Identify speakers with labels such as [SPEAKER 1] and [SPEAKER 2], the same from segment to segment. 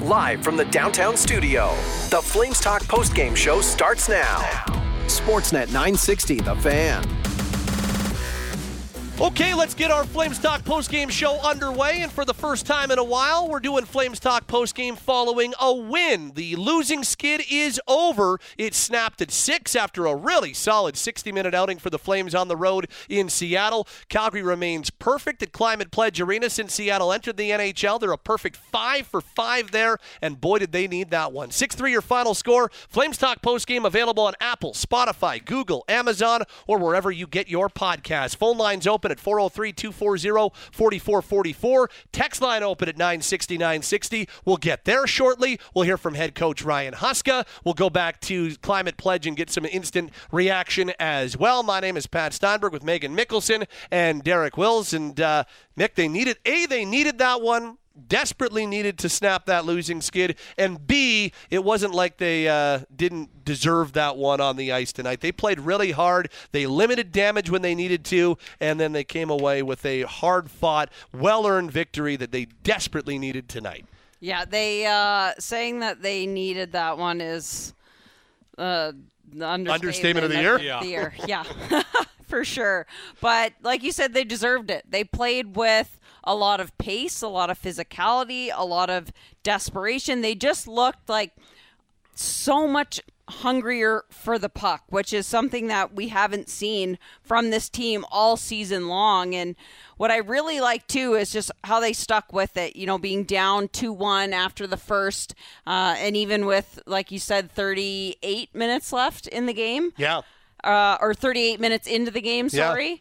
[SPEAKER 1] live from the downtown studio. The Flames Talk postgame show starts now. Sportsnet 960, The Fan.
[SPEAKER 2] Okay, let's get our Flames Talk postgame show underway. And for the first time in a while, we're doing Flames Talk postgame following a win. The losing skid is over. It snapped at six after a really solid 60 minute outing for the Flames on the road in Seattle. Calgary remains perfect at Climate Pledge Arena since Seattle entered the NHL. They're a perfect five for five there, and boy, did they need that one. 6 3 your final score. Flames Talk postgame available on Apple, Spotify, Google, Amazon, or wherever you get your podcasts. Phone lines open at 403 240 4444. Text line open at 960 960. We'll get there shortly. We'll hear from head coach Ryan Huska. We'll go back to Climate Pledge and get some instant reaction as well. My name is Pat Steinberg with Megan Mickelson and Derek Wills. And uh, Mick, they needed, A, they needed that one desperately needed to snap that losing skid, and B, it wasn't like they uh, didn't deserve that one on the ice tonight. They played really hard. They limited damage when they needed to, and then they came away with a hard-fought, well-earned victory that they desperately needed tonight.
[SPEAKER 3] Yeah, they uh, saying that they needed that one is uh, the understatement,
[SPEAKER 2] understatement of the year.
[SPEAKER 3] Yeah, the year. yeah. for sure. But like you said, they deserved it. They played with a lot of pace, a lot of physicality, a lot of desperation. They just looked like so much hungrier for the puck, which is something that we haven't seen from this team all season long. And what I really like too is just how they stuck with it, you know, being down 2 1 after the first, uh, and even with, like you said, 38 minutes left in the game.
[SPEAKER 2] Yeah.
[SPEAKER 3] Uh, or 38 minutes into the game, sorry. Yeah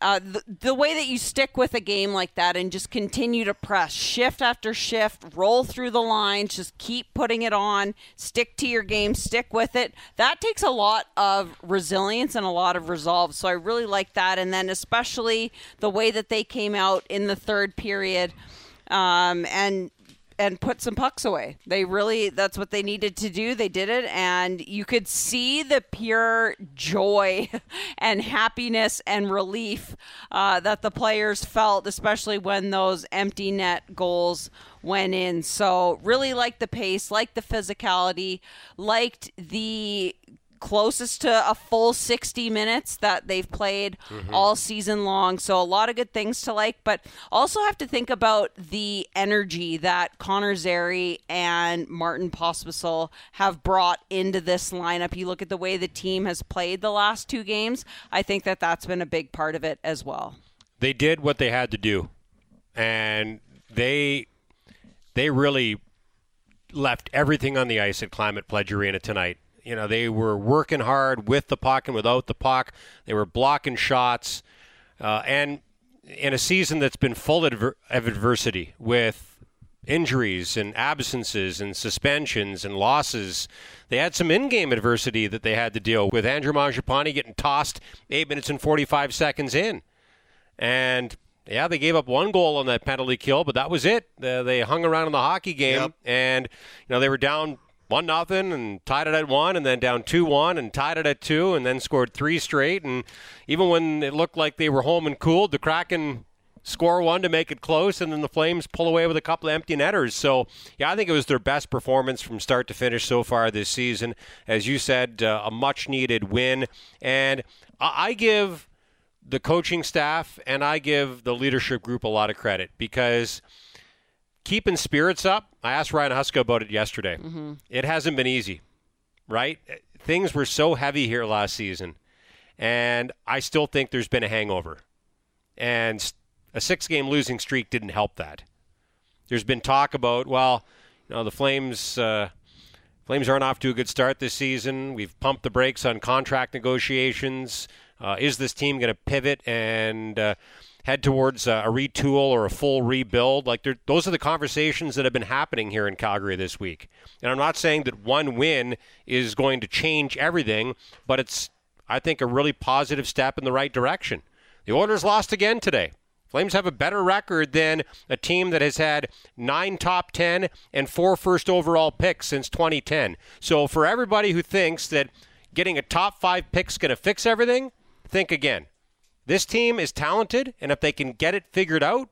[SPEAKER 3] uh, the, the way that you stick with a game like that and just continue to press shift after shift, roll through the lines, just keep putting it on, stick to your game, stick with it. That takes a lot of resilience and a lot of resolve. So I really like that. And then especially the way that they came out in the third period. Um, and and put some pucks away. They really that's what they needed to do. They did it and you could see the pure joy and happiness and relief uh, that the players felt, especially when those empty net goals went in. So really liked the pace, liked the physicality, liked the closest to a full 60 minutes that they've played mm-hmm. all season long. So a lot of good things to like, but also have to think about the energy that Connor Zary and Martin Pospisil have brought into this lineup. You look at the way the team has played the last two games. I think that that's been a big part of it as well.
[SPEAKER 4] They did what they had to do, and they they really left everything on the ice at Climate Pledge Arena tonight you know, they were working hard with the puck and without the puck. They were blocking shots. Uh, and in a season that's been full of adversity with injuries and absences and suspensions and losses. They had some in-game adversity that they had to deal with. Andrew Mangiapane getting tossed eight minutes and 45 seconds in. And yeah, they gave up one goal on that penalty kill, but that was it. They hung around in the hockey game, yep. and you know they were down one nothing and tied it at one and then down two one and tied it at two and then scored three straight. And even when it looked like they were home and cooled the kraken score one to make it close and then the flames pull away with a couple of empty netters. So yeah i think it was their best performance from start to finish so far this season. As you said uh, a much needed win. And i give the coaching staff and i give the leadership group a lot of credit because keeping spirits up. I asked Ryan Huska about it yesterday. Mm-hmm. It hasn't been easy, right? Things were so heavy here last season, and I still think there's been a hangover. And a six game losing streak didn't help that. There's been talk about, well, you know, the Flames. Uh, Flames aren't off to a good start this season. We've pumped the brakes on contract negotiations. Uh, is this team going to pivot and uh, head towards a retool or a full rebuild. Like those are the conversations that have been happening here in Calgary this week. And I'm not saying that one win is going to change everything, but it's I think a really positive step in the right direction. The Oilers lost again today. Flames have a better record than a team that has had nine top 10 and four first overall picks since 2010. So, for everybody who thinks that getting a top five pick is going to fix everything, think again. This team is talented, and if they can get it figured out,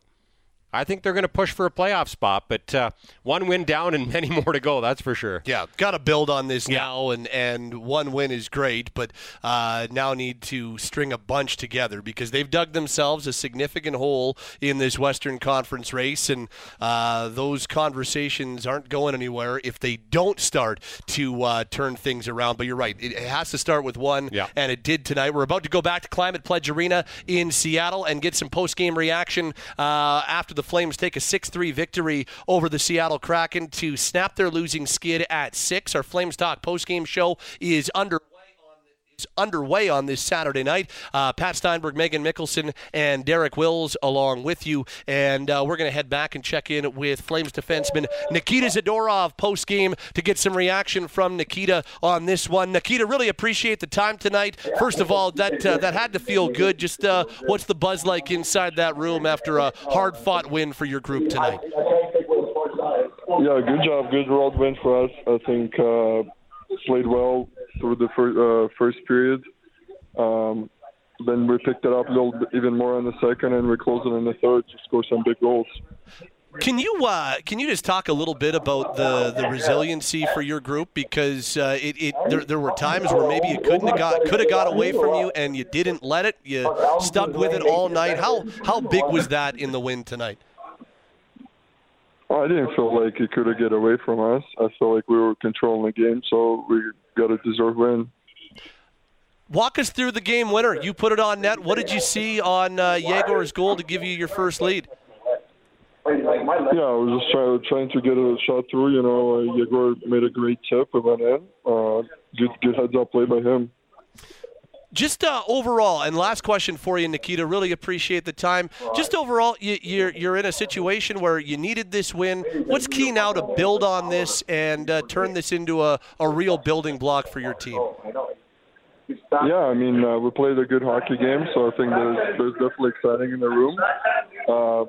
[SPEAKER 4] I think they're going to push for a playoff spot, but uh, one win down and many more to go. That's for sure.
[SPEAKER 2] Yeah, got to build on this yeah. now, and and one win is great, but uh, now need to string a bunch together because they've dug themselves a significant hole in this Western Conference race, and uh, those conversations aren't going anywhere if they don't start to uh, turn things around. But you're right, it has to start with one,
[SPEAKER 4] yeah.
[SPEAKER 2] and it did tonight. We're about to go back to Climate Pledge Arena in Seattle and get some post game reaction uh, after the Flames take a 6 3 victory over the Seattle Kraken to snap their losing skid at 6. Our Flames Talk postgame show is under is underway on this Saturday night. Uh, Pat Steinberg, Megan Mickelson, and Derek Wills along with you. And uh, we're going to head back and check in with Flames defenseman Nikita Zadorov post game to get some reaction from Nikita on this one. Nikita, really appreciate the time tonight. First of all, that uh, that had to feel good. Just uh, what's the buzz like inside that room after a hard fought win for your group tonight?
[SPEAKER 5] Yeah, good job. Good road win for us. I think uh, played well through the fir- uh, first period. Um, then we picked it up a little bit, even more in the second, and we closed it in the third to score some big goals.
[SPEAKER 2] Can you uh, can you just talk a little bit about the, the resiliency for your group because uh, it, it there, there were times where maybe it couldn't have got could have got away from you and you didn't let it you stuck with it all night how how big was that in the win tonight?
[SPEAKER 5] I didn't feel like it could have get away from us. I felt like we were controlling the game, so we got a deserved win.
[SPEAKER 2] Walk us through the game winner. You put it on net. What did you see on uh, Yegor's goal to give you your first lead?
[SPEAKER 5] Yeah, I was just trying, trying to get a shot through. You know, uh, Yegor made a great tip. It went in. Uh, good, good heads up play by him.
[SPEAKER 2] Just uh, overall, and last question for you, Nikita. Really appreciate the time. Just overall, you, you're you're in a situation where you needed this win. What's key now to build on this and uh, turn this into a, a real building block for your team?
[SPEAKER 5] Yeah, I mean, uh, we played a good hockey game, so I think there's there's definitely exciting in the room. Uh,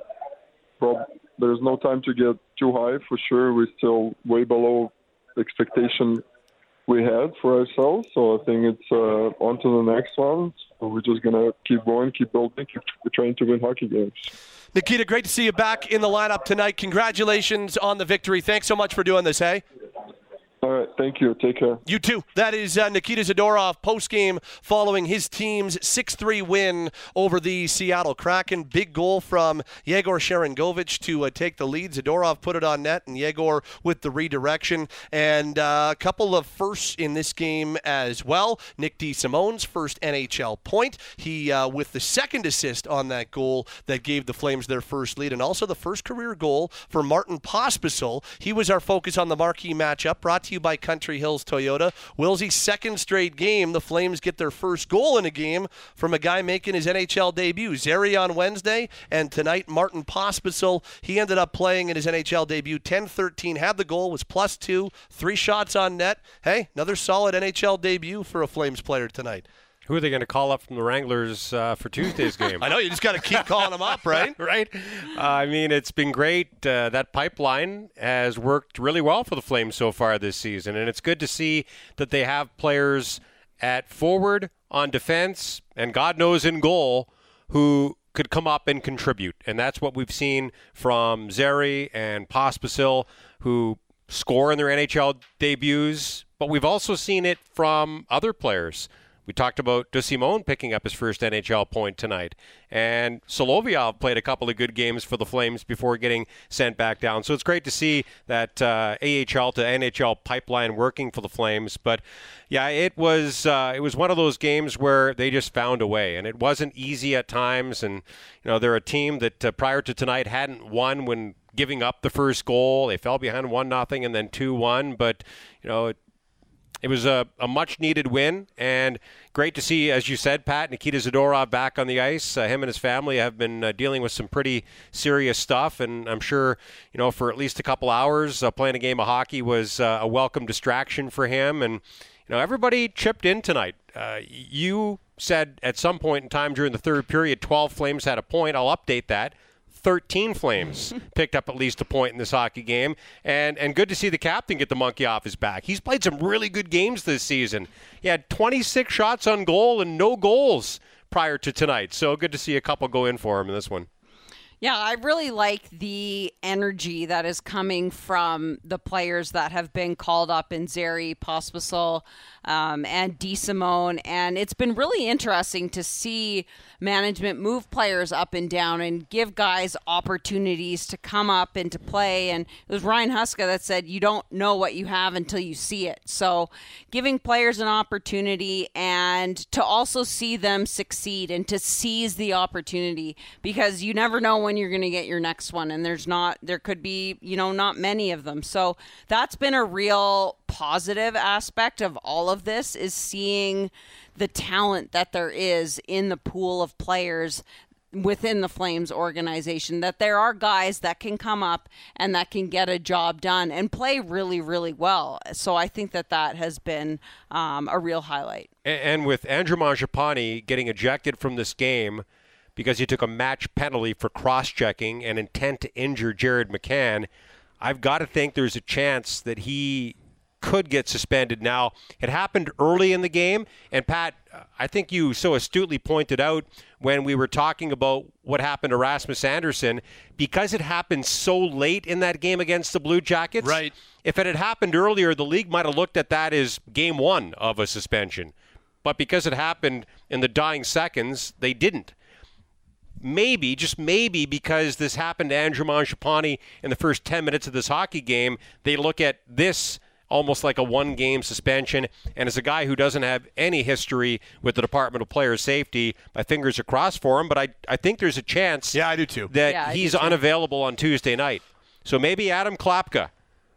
[SPEAKER 5] well, there's no time to get too high for sure. We're still way below expectation we had for ourselves. So I think it's uh, on to the next one. So we're just going to keep going, keep building, keep trying to win hockey games.
[SPEAKER 2] Nikita, great to see you back in the lineup tonight. Congratulations on the victory. Thanks so much for doing this, hey?
[SPEAKER 5] All right. Thank you. Take care.
[SPEAKER 2] You too. That is uh, Nikita Zadorov post game following his team's 6 3 win over the Seattle Kraken. Big goal from Yegor Sharangovich to uh, take the lead. Zadorov put it on net, and Yegor with the redirection. And uh, a couple of firsts in this game as well. Nick DeSimone's first NHL point. He uh, with the second assist on that goal that gave the Flames their first lead, and also the first career goal for Martin Pospisil. He was our focus on the marquee matchup, brought to you by Country Hills Toyota. Willsie's second straight game, the Flames get their first goal in a game from a guy making his NHL debut. Zary on Wednesday, and tonight Martin Pospisil. He ended up playing in his NHL debut 10-13, had the goal, was plus two, three shots on net. Hey, another solid NHL debut for a Flames player tonight.
[SPEAKER 4] Who are they going to call up from the Wranglers uh, for Tuesday's game?
[SPEAKER 2] I know you just got to keep calling them up, right?
[SPEAKER 4] right. Uh, I mean, it's been great. Uh, that pipeline has worked really well for the Flames so far this season, and it's good to see that they have players at forward, on defense, and God knows in goal who could come up and contribute. And that's what we've seen from Zary and Pospisil, who score in their NHL debuts, but we've also seen it from other players. We talked about DeSimone picking up his first NHL point tonight. And Solovyov played a couple of good games for the Flames before getting sent back down. So it's great to see that uh, AHL to NHL pipeline working for the Flames. But yeah, it was uh, it was one of those games where they just found a way, and it wasn't easy at times. And you know they're a team that uh, prior to tonight hadn't won when giving up the first goal. They fell behind one nothing and then two one. But you know it, it was a, a, much needed win and great to see, as you said, Pat, Nikita Zadorov back on the ice. Uh, him and his family have been uh, dealing with some pretty serious stuff, and I'm sure, you know, for at least a couple hours, uh, playing a game of hockey was uh, a welcome distraction for him. And, you know, everybody chipped in tonight. Uh, you said at some point in time during the third period, 12 Flames had a point. I'll update that. 13 Flames picked up at least a point in this hockey game. And, and good to see the captain get the monkey off his back. He's played some really good games this season. He had 26 shots on goal and no goals prior to tonight. So good to see a couple go in for him in this one.
[SPEAKER 3] Yeah, I really like the energy that is coming from the players that have been called up in Zary, Pospisil, um, and DeSimone. And it's been really interesting to see management move players up and down and give guys opportunities to come up and to play. And it was Ryan Huska that said, You don't know what you have until you see it. So giving players an opportunity and to also see them succeed and to seize the opportunity because you never know when you're going to get your next one. And there's not, there could be, you know, not many of them. So that's been a real positive aspect of all of this is seeing the talent that there is in the pool of players within the Flames organization that there are guys that can come up and that can get a job done and play really, really well. So I think that that has been um, a real highlight.
[SPEAKER 4] And, and with Andrew Mangiapane getting ejected from this game because he took a match penalty for cross-checking and intent to injure Jared McCann, I've got to think there's a chance that he could get suspended. Now, it happened early in the game, and Pat, uh, I think you so astutely pointed out when we were talking about what happened to Rasmus Andersson, because it happened so late in that game against the Blue Jackets.
[SPEAKER 2] Right.
[SPEAKER 4] If it had happened earlier, the league might have looked at that as game one of a suspension. But because it happened in the dying seconds, they didn't maybe, just maybe, because this happened to Andrew Mangiapane in the first 10 minutes of this hockey game, they look at this almost like a one game suspension. And as a guy who doesn't have any history with the Department of Player Safety, my fingers are crossed for him, but I, I think there's a chance
[SPEAKER 2] yeah, I do too.
[SPEAKER 4] that
[SPEAKER 3] yeah,
[SPEAKER 4] he's
[SPEAKER 3] too.
[SPEAKER 4] unavailable on Tuesday night. So maybe Adam Klapka,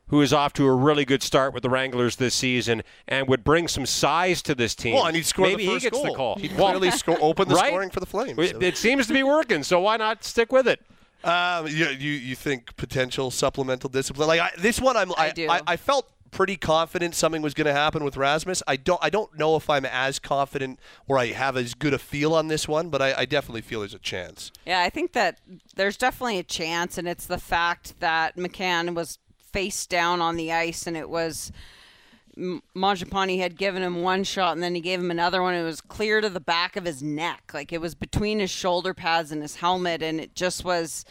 [SPEAKER 4] who is off to a really good start with the Wranglers this season and would bring some size to this team.
[SPEAKER 2] Well, and he'd score
[SPEAKER 4] maybe
[SPEAKER 2] the first
[SPEAKER 4] he gets
[SPEAKER 2] goal.
[SPEAKER 4] the call.
[SPEAKER 2] He'd
[SPEAKER 4] Well,
[SPEAKER 2] clearly score, open the
[SPEAKER 4] right?
[SPEAKER 2] scoring for the Flames.
[SPEAKER 4] It, it seems to be working, so why not stick with it?
[SPEAKER 2] Um, you, you you think potential supplemental discipline? Like I, this one, I'm I,
[SPEAKER 3] do.
[SPEAKER 2] I, I felt pretty confident something was going to happen with Rasmus. I don't I don't know if I'm as confident or I have as good a feel on this one, but I, I definitely feel there's a chance.
[SPEAKER 3] Yeah, I think that there's definitely a chance, and it's the fact that McCann was face down on the ice, and it was Mangiapane had given him one shot, and then he gave him another one. It was clear to the back of his neck, like it was between his shoulder pads and his helmet, and it just was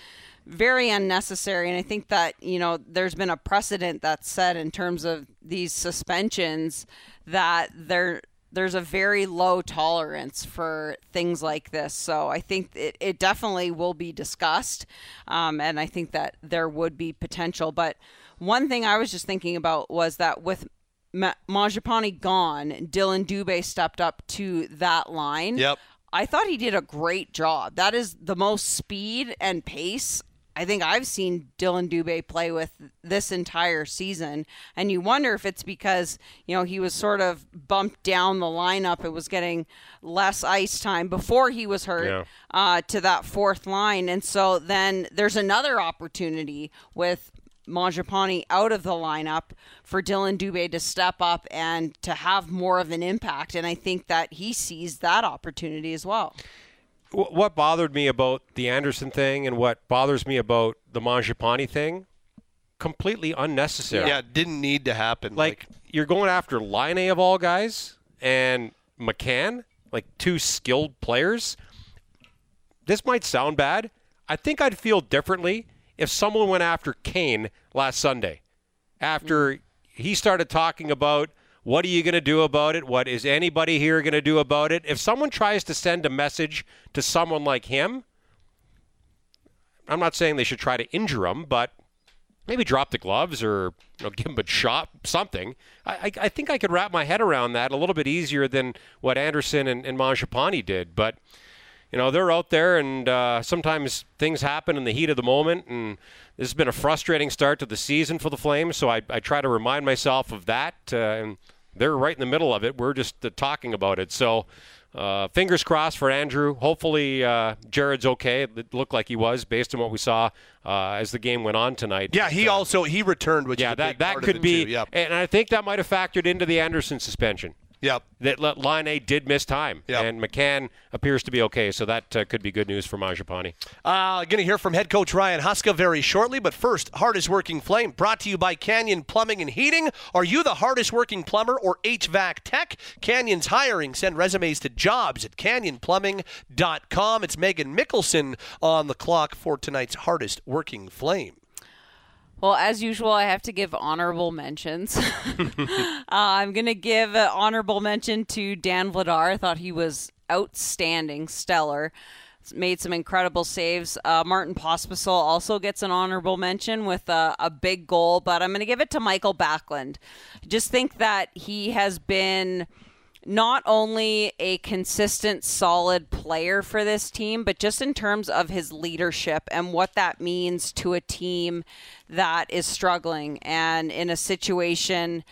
[SPEAKER 3] very unnecessary. And I think that you know there's been a precedent that's set in terms of these suspensions that there there's a very low tolerance for things like this. So I think it, it definitely will be discussed, um, and I think that there would be potential. But one thing I was just thinking about was that with Ma- Mangiapane gone, Dylan Dubé stepped up to that line.
[SPEAKER 2] Yep.
[SPEAKER 3] I thought he did a great job. That is the most speed and pace I think I've seen Dylan Dubé play with this entire season. And you wonder if it's because, you know, he was sort of bumped down the lineup. It was getting less ice time before he was hurt
[SPEAKER 4] Yeah.
[SPEAKER 3] uh, to that fourth line. And so then there's another opportunity with Mangiapane out of the lineup for Dylan Dubé to step up and to have more of an impact. And I think that he sees that opportunity as well.
[SPEAKER 4] Wh- What bothered me about the Andersson thing and what bothers me about the Mangiapane thing, completely unnecessary.
[SPEAKER 2] Yeah, it didn't need to happen.
[SPEAKER 4] Like, you're going after Laine of all guys and McCann, like two skilled players. This might sound bad. I think I'd feel differently if someone went after Kane last Sunday after mm. he started talking about what are you going to do about it? What is anybody here going to do about it? If someone tries to send a message to someone like him, I'm not saying they should try to injure him, but maybe drop the gloves or you know, give him a shot, something. I, I, I think I could wrap my head around that a little bit easier than what Andersson and, and did. But you know they're out there, and uh, sometimes things happen in the heat of the moment. And this has been a frustrating start to the season for the Flames, so I, I try to remind myself of that. Uh, and they're right in the middle of it. We're just uh, talking about it. So. Uh, fingers crossed for Andrew. Hopefully, uh, Jared's okay. It looked like he was based on what we saw uh, as the game went on tonight.
[SPEAKER 2] yeah, he also he returned, which
[SPEAKER 4] yeah,
[SPEAKER 2] is a
[SPEAKER 4] that that could be.
[SPEAKER 2] Yep.
[SPEAKER 4] and I think that might have factored into the Andersson suspension.
[SPEAKER 2] Yep.
[SPEAKER 4] That Laine did miss time,
[SPEAKER 2] yep.
[SPEAKER 4] and McCann appears to be okay. So that uh, could be good news for Mangiapane.
[SPEAKER 2] Uh, going to hear from head coach Ryan Huska very shortly, but first, hardest working flame brought to you by Canyon Plumbing and Heating. Are you the hardest working plumber or HVAC tech? Canyon's hiring. Send resumes to jobs at canyonplumbing.com. It's Megan Mickelson on the clock for tonight's hardest working flame.
[SPEAKER 3] Well, as usual, I have to give honorable mentions. uh, I'm going to give an honorable mention to Dan Vladar. I thought he was outstanding, stellar. Made some incredible saves. Uh, Martin Pospisil also gets an honorable mention with a, a big goal, but I'm going to give it to Mikael Backlund. Just think that he has been not only a consistent, solid player for this team, but just in terms of his leadership and what that means to a team that is struggling and in a situation,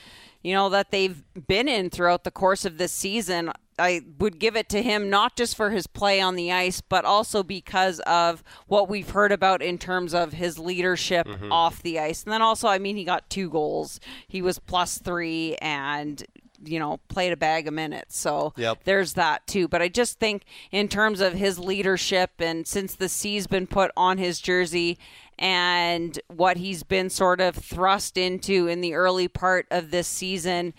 [SPEAKER 3] you know, that they've been in throughout the course of this season. I would give it to him not just for his play on the ice, but also because of what we've heard about in terms of his leadership mm-hmm. off the ice. And then also, I mean, he got two goals. He was plus three and you know, played a bag of minutes. So
[SPEAKER 2] yep.
[SPEAKER 3] there's that too. But I just think in terms of his leadership and since the C's been put on his jersey and what he's been sort of thrust into in the early part of this season,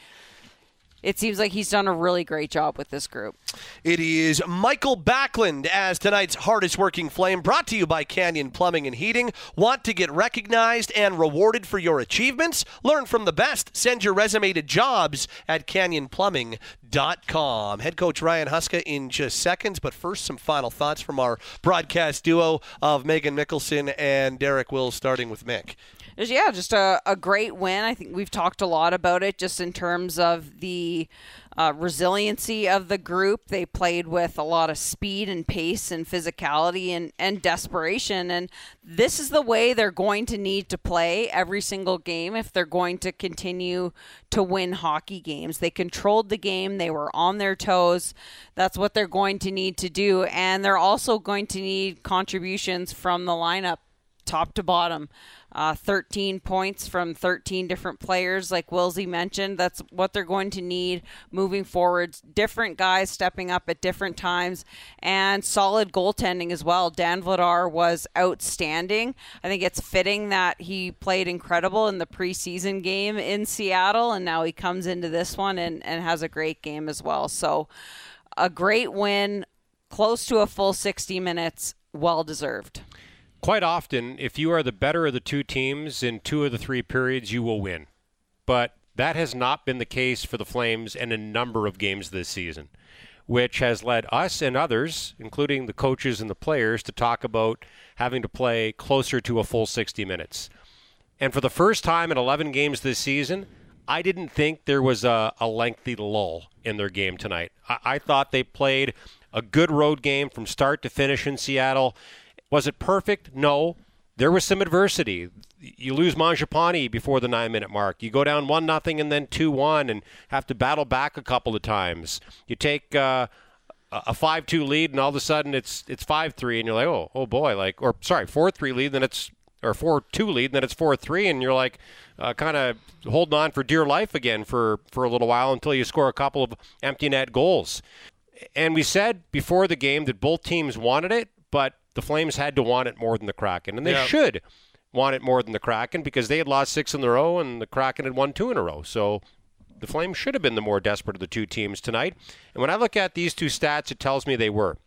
[SPEAKER 3] it seems like he's done a really great job with this group.
[SPEAKER 2] It is Mikael Backlund as tonight's hardest working flame, brought to you by Canyon Plumbing and Heating. Want to get recognized and rewarded for your achievements? Learn from the best. Send your resume to jobs at canyonplumbing.com. Head coach Ryan Huska in just seconds, but first, some final thoughts from our broadcast duo of Megan Mickelson and Derek Wills, starting with Mick
[SPEAKER 3] yeah, just a, a great win. I think we've talked a lot about it just in terms of the uh, resiliency of the group. They played with a lot of speed and pace and physicality and, and desperation. And this is the way they're going to need to play every single game if they're going to continue to win hockey games. They controlled the game, they were on their toes. That's what they're going to need to do. And they're also going to need contributions from the lineup top to bottom uh, 13 points from 13 different players, like Wilsey mentioned. That's what they're going to need moving forward. Different guys stepping up at different times and solid goaltending as well. Dan Vladar was outstanding. I think it's fitting that he played incredible in the preseason game in Seattle, and now he comes into this one and, and has a great game as well. So, a great win, close to a full 60 minutes, well deserved
[SPEAKER 4] quite often, if you are the better of the two teams in two of the three periods, you will win. But that has not been the case for the Flames in a number of games this season, which has led us and others, including the coaches and the players, to talk about having to play closer to a full 60 minutes. And for the first time in 11 games this season, I didn't think there was a, a lengthy lull in their game tonight. I, I thought they played a good road game from start to finish in Seattle was it perfect? No. There was some adversity. You lose Mangiapane before the nine minute mark. You go down one nothing and then two one, and have to battle back a couple of times. You take uh, a five two lead, and all of a sudden it's it's five three, and you're like, oh oh boy, like or sorry four three lead, then it's or four two lead, then it's four three, and you're like uh, kind of holding on for dear life again for for a little while until you score a couple of empty net goals. And we said before the game that both teams wanted it, but the Flames had to want it more than the Kraken, and they yeah. should want it more than the Kraken because they had lost six in a row and the Kraken had won two in a row. So the Flames should have been the more desperate of the two teams tonight. And when I look at these two stats, it tells me they were.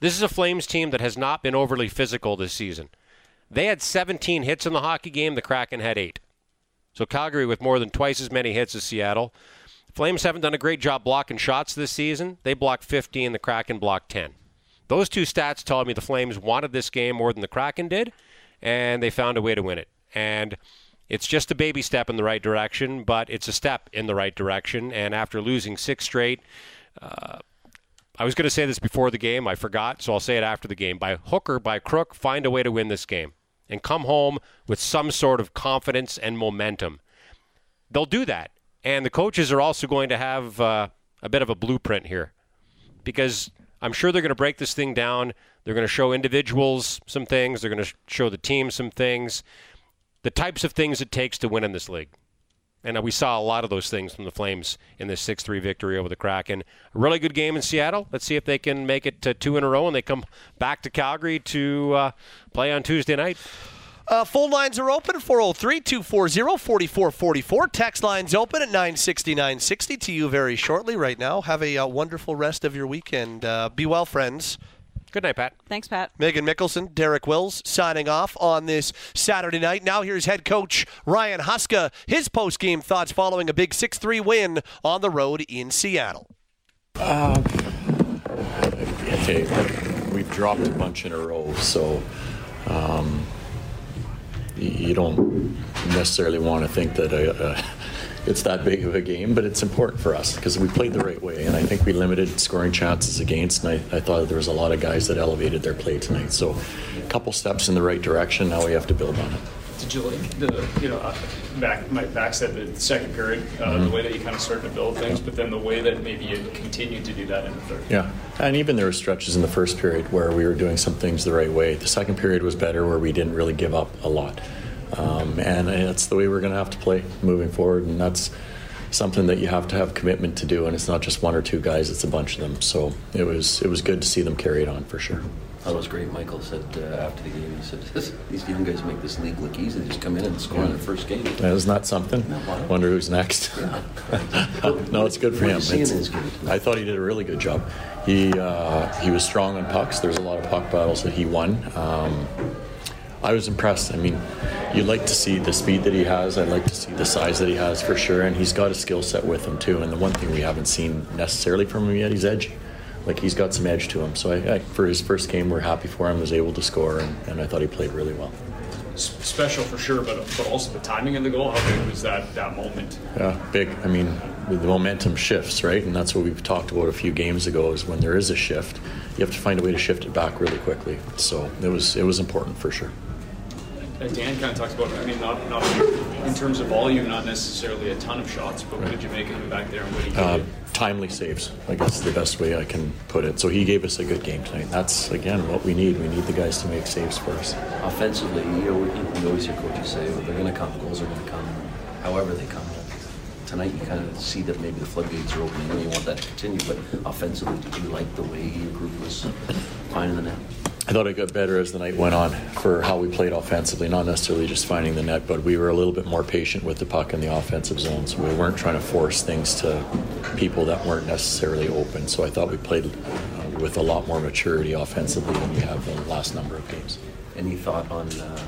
[SPEAKER 4] This is a Flames team that has not been overly physical this season. They had 17 hits in the hockey game, the Kraken had eight. So Calgary with more than twice as many hits as Seattle. Flames haven't done a great job blocking shots this season. They blocked 15, the Kraken blocked 10. Those two stats told me the Flames wanted this game more than the Kraken did, and they found a way to win it. And it's just a baby step in the right direction, but it's a step in the right direction. And after losing six straight, uh, I was going to say this before the game. I forgot, so I'll say it after the game. By hook or by crook, find a way to win this game and come home with some sort of confidence and momentum. They'll do that. And the coaches are also going to have uh, a bit of a blueprint here because I'm sure they're going to break this thing down. They're going to show individuals some things. They're going to show the team some things. The types of things it takes to win in this league. And we saw a lot of those things from the Flames in this 6 3 victory over the Kraken. A really good game in Seattle. Let's see if they can make it to two in a row and they come back to Calgary to uh, play on Tuesday night.
[SPEAKER 2] Uh, phone lines are open 403 240 4444. Text lines open at 960 960 to you very shortly right now. Have a uh, wonderful rest of your weekend. Uh, be well, friends.
[SPEAKER 4] Good night, Pat.
[SPEAKER 3] Thanks, Pat.
[SPEAKER 2] Megan Mickelson, Derek Wills signing off on this Saturday night. Now here's head coach Ryan Huska, his post-game thoughts following a big 6-3 win on the road in Seattle.
[SPEAKER 6] Uh, okay, we've dropped a bunch in a row, so um, you don't necessarily want to think that a, a it's that big of a game, but it's important for us because we played the right way, and I think we limited scoring chances against. And I, I thought there was a lot of guys that elevated their play tonight. So, a couple steps in the right direction. Now we have to build on it.
[SPEAKER 7] Did you like the you know back Mike back said the second period uh, mm-hmm. the way that you kind of started to build things, but then the way that maybe you continued to do that in the third.
[SPEAKER 6] Yeah, and even there were stretches in the first period where we were doing some things the right way. The second period was better where we didn't really give up a lot. Um, and that's the way we're going to have to play moving forward. And that's something that you have to have commitment to do. And it's not just one or two guys; it's a bunch of them. So it was it was good to see them carry it on for sure.
[SPEAKER 8] That was great. Mikael said uh, after the game, he said, "These young guys make this league look easy. They just come in and score yeah. in their first game."
[SPEAKER 6] Yeah, isn't something? No, Wonder who's next. Yeah. no, it's good for him. I thought he did a really good job. He uh, he was strong on pucks. There's a lot of puck battles that he won. Um, I was impressed. I mean, you like to see the speed that he has. I like to see the size that he has for sure, and he's got a skill set with him too. And the one thing we haven't seen necessarily from him yet, he's edgy. Like he's got some edge to him. So I, I, for his first game, we're happy for him. Was able to score, and, and I thought he played really well.
[SPEAKER 7] Special for sure, but but also the timing of the goal. How big was that that moment?
[SPEAKER 6] Yeah, big. I mean, the momentum shifts, right? And that's what we've talked about a few games ago. Is when there is a shift, you have to find a way to shift it back really quickly. So it was it was important for sure.
[SPEAKER 7] Uh, Dan kind of talked about. I mean, not not in terms of volume, not necessarily a ton of shots, but what did you make of him back there and what he uh,
[SPEAKER 6] Timely saves, I guess, is the best way I can put it. So he gave us a good game tonight. That's again what we need. We need the guys to make saves for us.
[SPEAKER 8] Offensively, you, know, you always hear coaches say well, they're going to come, goals are going to come, however they come. Tonight, you kind of see that maybe the floodgates are opening, and you want that to continue. But offensively, did you like the way your group was finding the net?
[SPEAKER 6] I thought it got better as the night went on for how we played offensively, not necessarily just finding the net, but we were a little bit more patient with the puck in the offensive zone. So we weren't trying to force things to people that weren't necessarily open. So I thought we played uh, with a lot more maturity offensively than we have the last number of games.
[SPEAKER 8] Any thought on uh,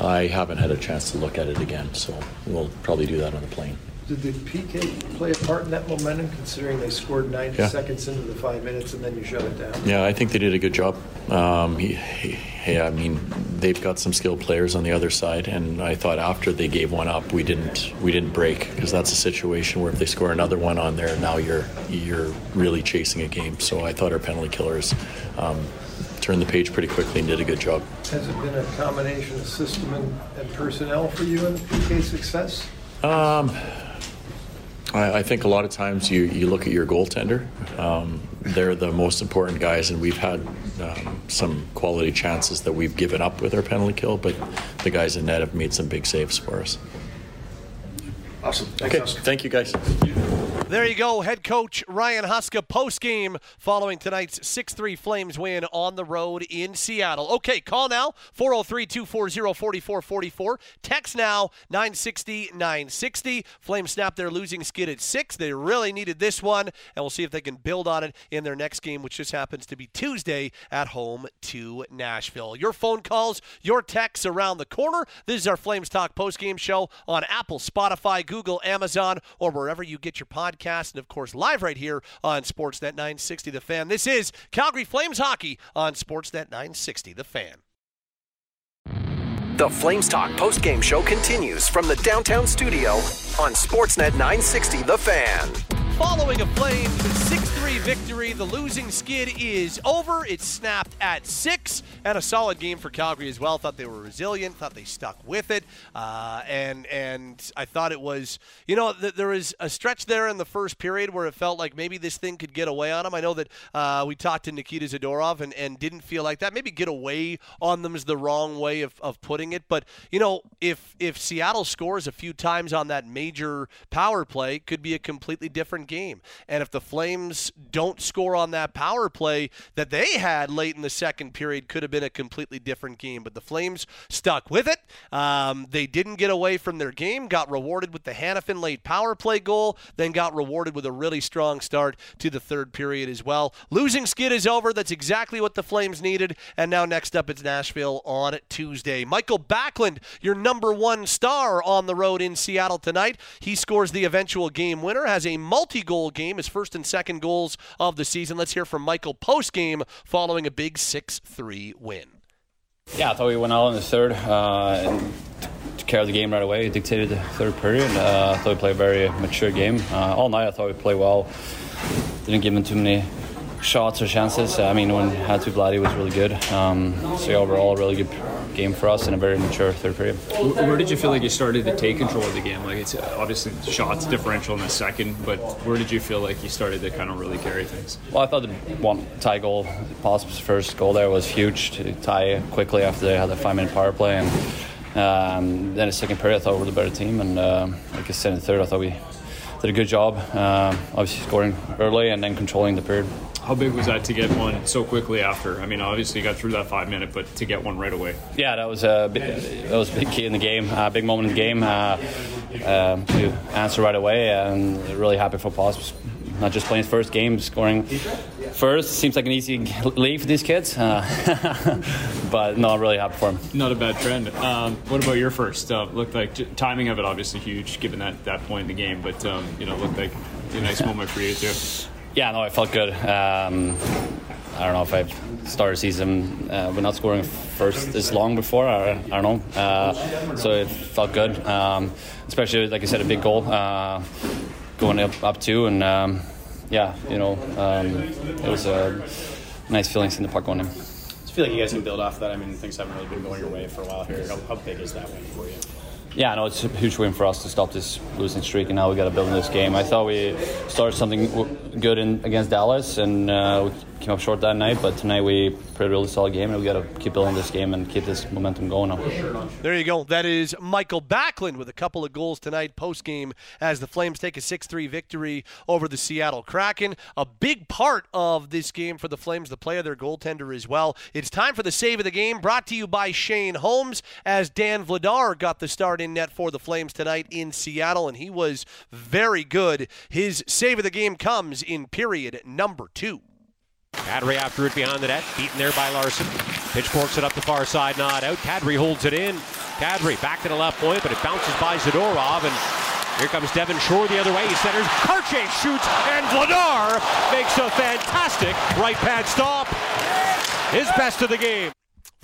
[SPEAKER 6] I haven't had a chance to look at it again, so we'll probably do that on the plane.
[SPEAKER 9] Did the PK play a part in that momentum, considering they scored 90 yeah. seconds into the five minutes and then you shut it down?
[SPEAKER 6] Yeah, I think they did a good job. Um, he, he, I mean, they've got some skilled players on the other side, and I thought after they gave one up, we didn't we didn't break because that's a situation where if they score another one on there, now you're you're really chasing a game. So I thought our penalty killers. Um, turned the page pretty quickly and did a good job.
[SPEAKER 9] Has it been a combination of system and, and personnel for you in the PK success?
[SPEAKER 6] Um, I, I, think a lot of times you, you look at your goaltender. Um, they're the most important guys, and we've had um, some quality chances that we've given up with our penalty kill, but the guys in net have made some big saves for us.
[SPEAKER 9] Awesome.
[SPEAKER 6] Thanks, okay. Huska. Thank you, guys.
[SPEAKER 2] There you go, head coach Ryan Huska post game following tonight's 6 3 Flames win on the road in Seattle. Okay, call now 403 240 4444. Text now 960 960. Flames snap their losing skid at 6. They really needed this one, and we'll see if they can build on it in their next game, which just happens to be Tuesday at home to Nashville. Your phone calls, your texts around the corner. This is our Flames Talk post game show on Apple, Spotify, Google, Amazon, or wherever you get your podcast podcast, and of course, live right here on Sportsnet 960 The Fan. This is Calgary Flames Hockey on Sportsnet 960 The Fan.
[SPEAKER 1] The Flames Talk postgame show continues from the downtown studio on Sportsnet 960 The Fan.
[SPEAKER 2] Following a Flames 6 3 victory. The losing skid is over. It snapped at six, and a solid game for Calgary as well. Thought they were resilient. Thought they stuck with it, uh, and and I thought it was you know th- there was a stretch there in the first period where it felt like maybe this thing could get away on them. I know that uh, we talked to Nikita Zadorov and, and didn't feel like that. Maybe get away on them is the wrong way of, of putting it, but you know if if Seattle scores a few times on that major power play, could be a completely different game. And if the Flames don't score on that power play that they had late in the second period, could have been a completely different game. But the Flames stuck with it. Um, they didn't get away from their game, got rewarded with the Hanifin late power play goal, then got rewarded with a really strong start to the third period as well. Losing skid is over. That's exactly what the Flames needed. And now next up, it's Nashville on Tuesday. Mikael Backlund, your number one star on the road in Seattle tonight. He scores the eventual game winner, has a multi goal game, his first and second goals of the season. Let's hear from Mikael post game following a big 6 3 win.
[SPEAKER 10] Yeah, I thought we went out in the third uh, and took care of the game right away. dictated the third period. Uh, I thought we played a very mature game. Uh, all night I thought we played well. Didn't give them too many shots or chances. I mean, when had to Vladdy was really good. Um, so yeah, overall, really good game for us and a very mature third period.
[SPEAKER 7] Where did you feel like you started to take control of the game? Like it's obviously shots differential in the second, but where did you feel like you started to kind of really carry things?
[SPEAKER 10] Well, I thought the one tie goal, Posp's first goal there was huge to tie quickly after they had the five minute power play, and um, then the second period I thought we were the better team, and uh, like I said in the third I thought we did a good job, uh, obviously scoring early and then controlling the period.
[SPEAKER 7] How big was that to get one so quickly after? I mean, obviously you got through that five minute, but to get one right away.
[SPEAKER 10] Yeah, that was a big, that was a big key in the game, a big moment in the game uh, um, to answer right away, and really happy for Pops. Not just playing his first game, scoring first seems like an easy leave for these kids, uh, but no, I'm really happy for him.
[SPEAKER 7] Not a bad trend. Um, what about your first? Uh, looked like timing of it obviously huge given that that point in the game, but um, you know looked like a nice moment for you too.
[SPEAKER 10] Yeah, no, I felt good. Um, I don't know if I've started season uh, are not scoring first this long before. I, I don't know. Uh, so it felt good, um, especially like I said, a big goal uh, going up up two, and um, yeah, you know, um, it was a nice feeling in the puck going in.
[SPEAKER 11] I feel like you guys can build off that. I mean, things haven't really been going your way for a while here. How, how big is that win for you?
[SPEAKER 10] Yeah, no, it's a huge win for us to stop this losing streak, and now we got to build in this game. I thought we started something good in, against Dallas, and uh, came up short that night. But tonight we played a really solid game, and we got to keep building this game and keep this momentum going now.
[SPEAKER 2] There you go. That is Mikael Backlund with a couple of goals tonight post game as the Flames take a 6-3 victory over the Seattle Kraken. A big part of this game for the Flames, the play of their goaltender as well. It's time for the save of the game, brought to you by Shane Holmes, as Dan Vladar got the start in net for the Flames tonight in Seattle, and he was very good. His save of the game comes in period number two.
[SPEAKER 4] Kadri after it behind the net, beaten there by Larsson. Pitchforks it up the far side, not out. Kadri holds it in. Kadri back to the left point, but it bounces by Zadorov, and here comes Devin Shore the other way. He centers. Kartye shoots, and Vladar makes a fantastic right pad stop. His best of the game.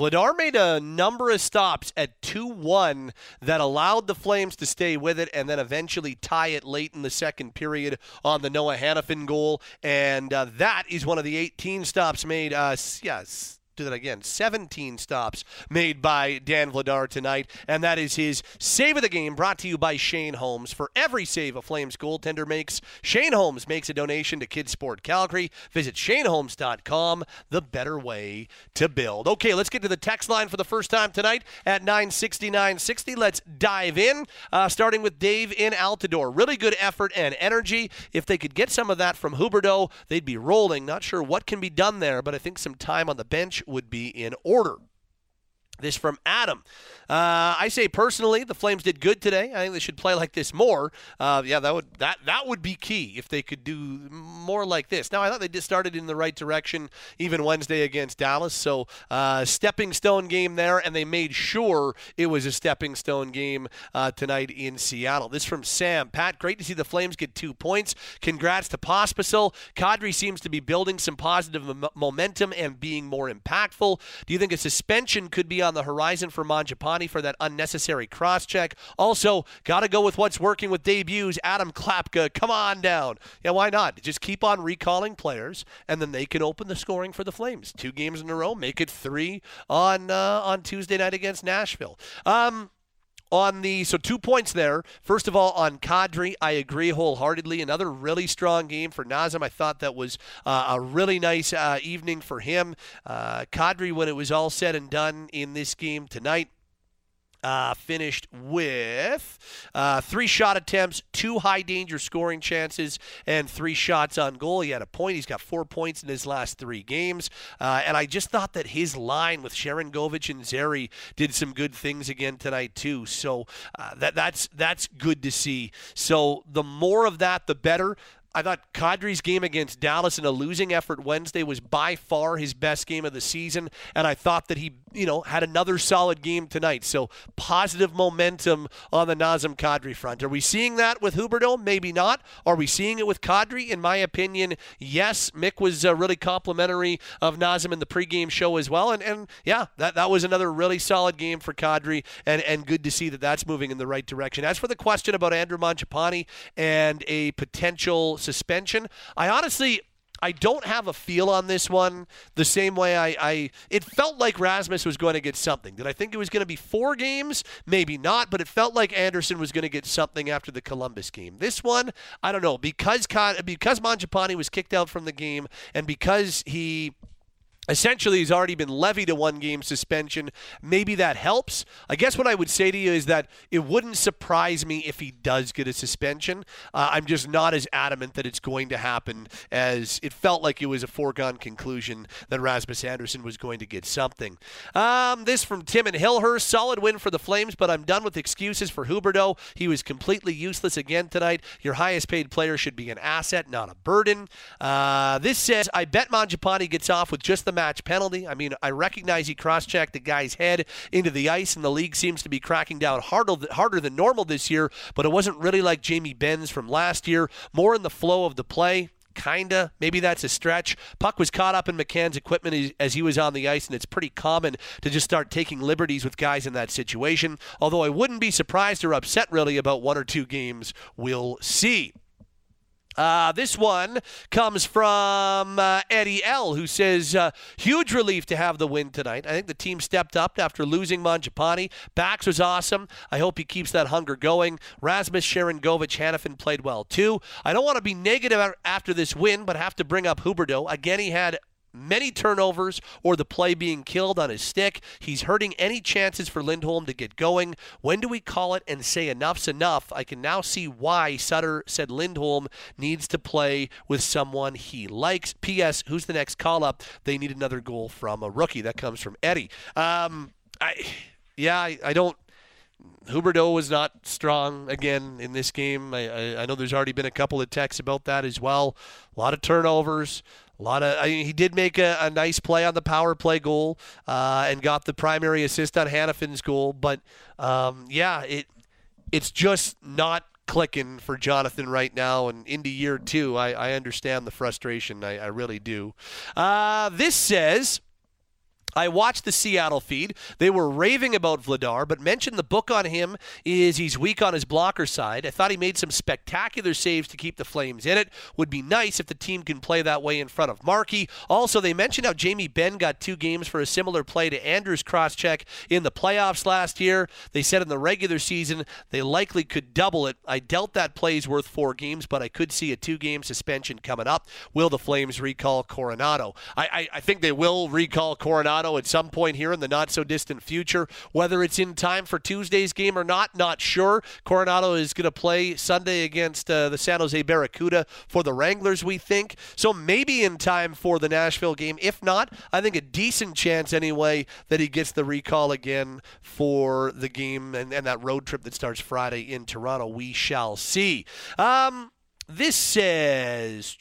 [SPEAKER 2] Vladar made a number of stops at 2 1 that allowed the Flames to stay with it and then eventually tie it late in the second period on the Noah Hanifin goal. And uh, that is one of the 18 stops made. Uh, yes do that again. 17 stops made by Dan Vladar tonight, and that is his save of the game brought to you by Shane Holmes. For every save a Flames goaltender makes, Shane Holmes makes a donation to Kids Sport Calgary. Visit shaneholmes.com, the better way to build. Okay, let's get to the text line for the first time tonight at 96960. Let's dive in, uh, starting with Dave in Altadore. Really good effort and energy. If they could get some of that from Huberdeau, they'd be rolling. Not sure what can be done there, but I think some time on the bench would be in order. This from Adam. Uh, I say personally, the Flames did good today. I think they should play like this more. Uh, yeah, that would that that would be key if they could do more like this. Now, I thought they just started in the right direction even Wednesday against Dallas. So, uh, stepping stone game there, and they made sure it was a stepping stone game uh, tonight in Seattle. This from Sam. Pat, great to see the Flames get two points. Congrats to Pospisil. Kadri seems to be building some positive m- momentum and being more impactful. Do you think a suspension could be on the horizon for Mangiapane for that unnecessary cross check. Also, got to go with what's working with debuts. Adam Klapka, come on down. Yeah, why not? Just keep on recalling players, and then they can open the scoring for the Flames. Two games in a row, make it three on uh, on Tuesday night against Nashville. Um, on the so two points there. First of all, on Kadri, I agree wholeheartedly. Another really strong game for Nazem. I thought that was uh, a really nice uh, evening for him. Uh, Kadri, when it was all said and done in this game tonight, uh, finished with uh, three shot attempts, two high danger scoring chances, and three shots on goal. He had a point. He's got four points in his last three games. Uh, and I just thought that his line with Sharangovich and Zary did some good things again tonight too. So uh, that that's that's good to see. So the more of that, the better. I thought Kadri's game against Dallas in a losing effort Wednesday was by far his best game of the season, and I thought that he, you know, had another solid game tonight. So positive momentum on the Nazem Kadri front. Are we seeing that with Huberdeau? Maybe not. Are we seeing it with Kadri? In my opinion, yes. Mick was uh, really complimentary of Nazem in the pregame show as well, and and yeah, that that was another really solid game for Kadri, and and good to see that that's moving in the right direction. As for the question about Andrew Mangiapane and a potential suspension. I honestly I don't have a feel on this one the same way I, I, it felt like Rasmus was going to get something. Did I think it was going to be four games? Maybe not, but it felt like Andersson was going to get something after the Columbus game. This one, I don't know, because because Mangiapane was kicked out from the game and because he Essentially, he's already been levied a one game suspension. Maybe that helps. I guess what I would say to you is that it wouldn't surprise me if he does get a suspension. Uh, I'm just not as adamant that it's going to happen as it felt like it was a foregone conclusion that Rasmus Andersson was going to get something. Um, this from Tim and Hillhurst. Solid win for the Flames, but I'm done with excuses for Huberdeau. He was completely useless again tonight. Your highest paid player should be an asset, not a burden. Uh, this says, I bet Mangiapane gets off with just the the match penalty. I mean, I recognize he cross checked the guy's head into the ice, and the league seems to be cracking down harder, harder than normal this year, but it wasn't really like Jamie Benn from last year. More in the flow of the play. Kinda. Maybe that's a stretch. Puck was caught up in McCann's equipment as he was on the ice, and it's pretty common to just start taking liberties with guys in that situation. Although I wouldn't be surprised or upset really about one or two games. We'll see. Uh, this one comes from uh, Eddie L., who says, uh, huge relief to have the win tonight. I think the team stepped up after losing Mangiapane. Bax was awesome. I hope he keeps that hunger going. Rasmus, Sharangovich, Hanifin played well, too. I don't want to be negative after this win, but have to bring up Huberdeau. Again, he had many turnovers or the play being killed on his stick. He's hurting any chances for Lindholm to get going. When do we call it and say enough's enough? I can now see why Sutter said Lindholm needs to play with someone he likes. P.S. Who's the next call up? They need another goal from a rookie. That comes from Eddie. Um, I, yeah, I, I don't. Huberdeau was not strong again in this game. I, I, I, know there's already been a couple of texts about that as well. A lot of turnovers, a lot of I mean, he did make a, a, nice play on the power play goal uh, and got the primary assist on Hanifin's goal, but um, yeah, it it's just not clicking for Jonathan right now and into year two. I, I understand the frustration. I, I really do. Uh, this says. I watched the Seattle feed. They were raving about Vladar, but mentioned the book on him is he's weak on his blocker side. I thought he made some spectacular saves to keep the Flames in it. Would be nice if the team can play that way in front of Markey. Also, they mentioned how Jamie Benn got two games for a similar play to Andrews crosscheck in the playoffs last year. They said in the regular season they likely could double it. I doubt that play's worth four games, but I could see a two-game suspension coming up. Will the Flames recall Coronato? I, I, I think they will recall At some point here in the not so distant future. Whether it's in time for Tuesday's game or not, not sure. Coronato is going to play Sunday against uh, the San Jose Barracuda for the Wranglers, we think. So maybe in time for the Nashville game. If not, I think a decent chance anyway that he gets the recall again for the game and, and that road trip that starts Friday in Toronto. We shall see. Um, this says.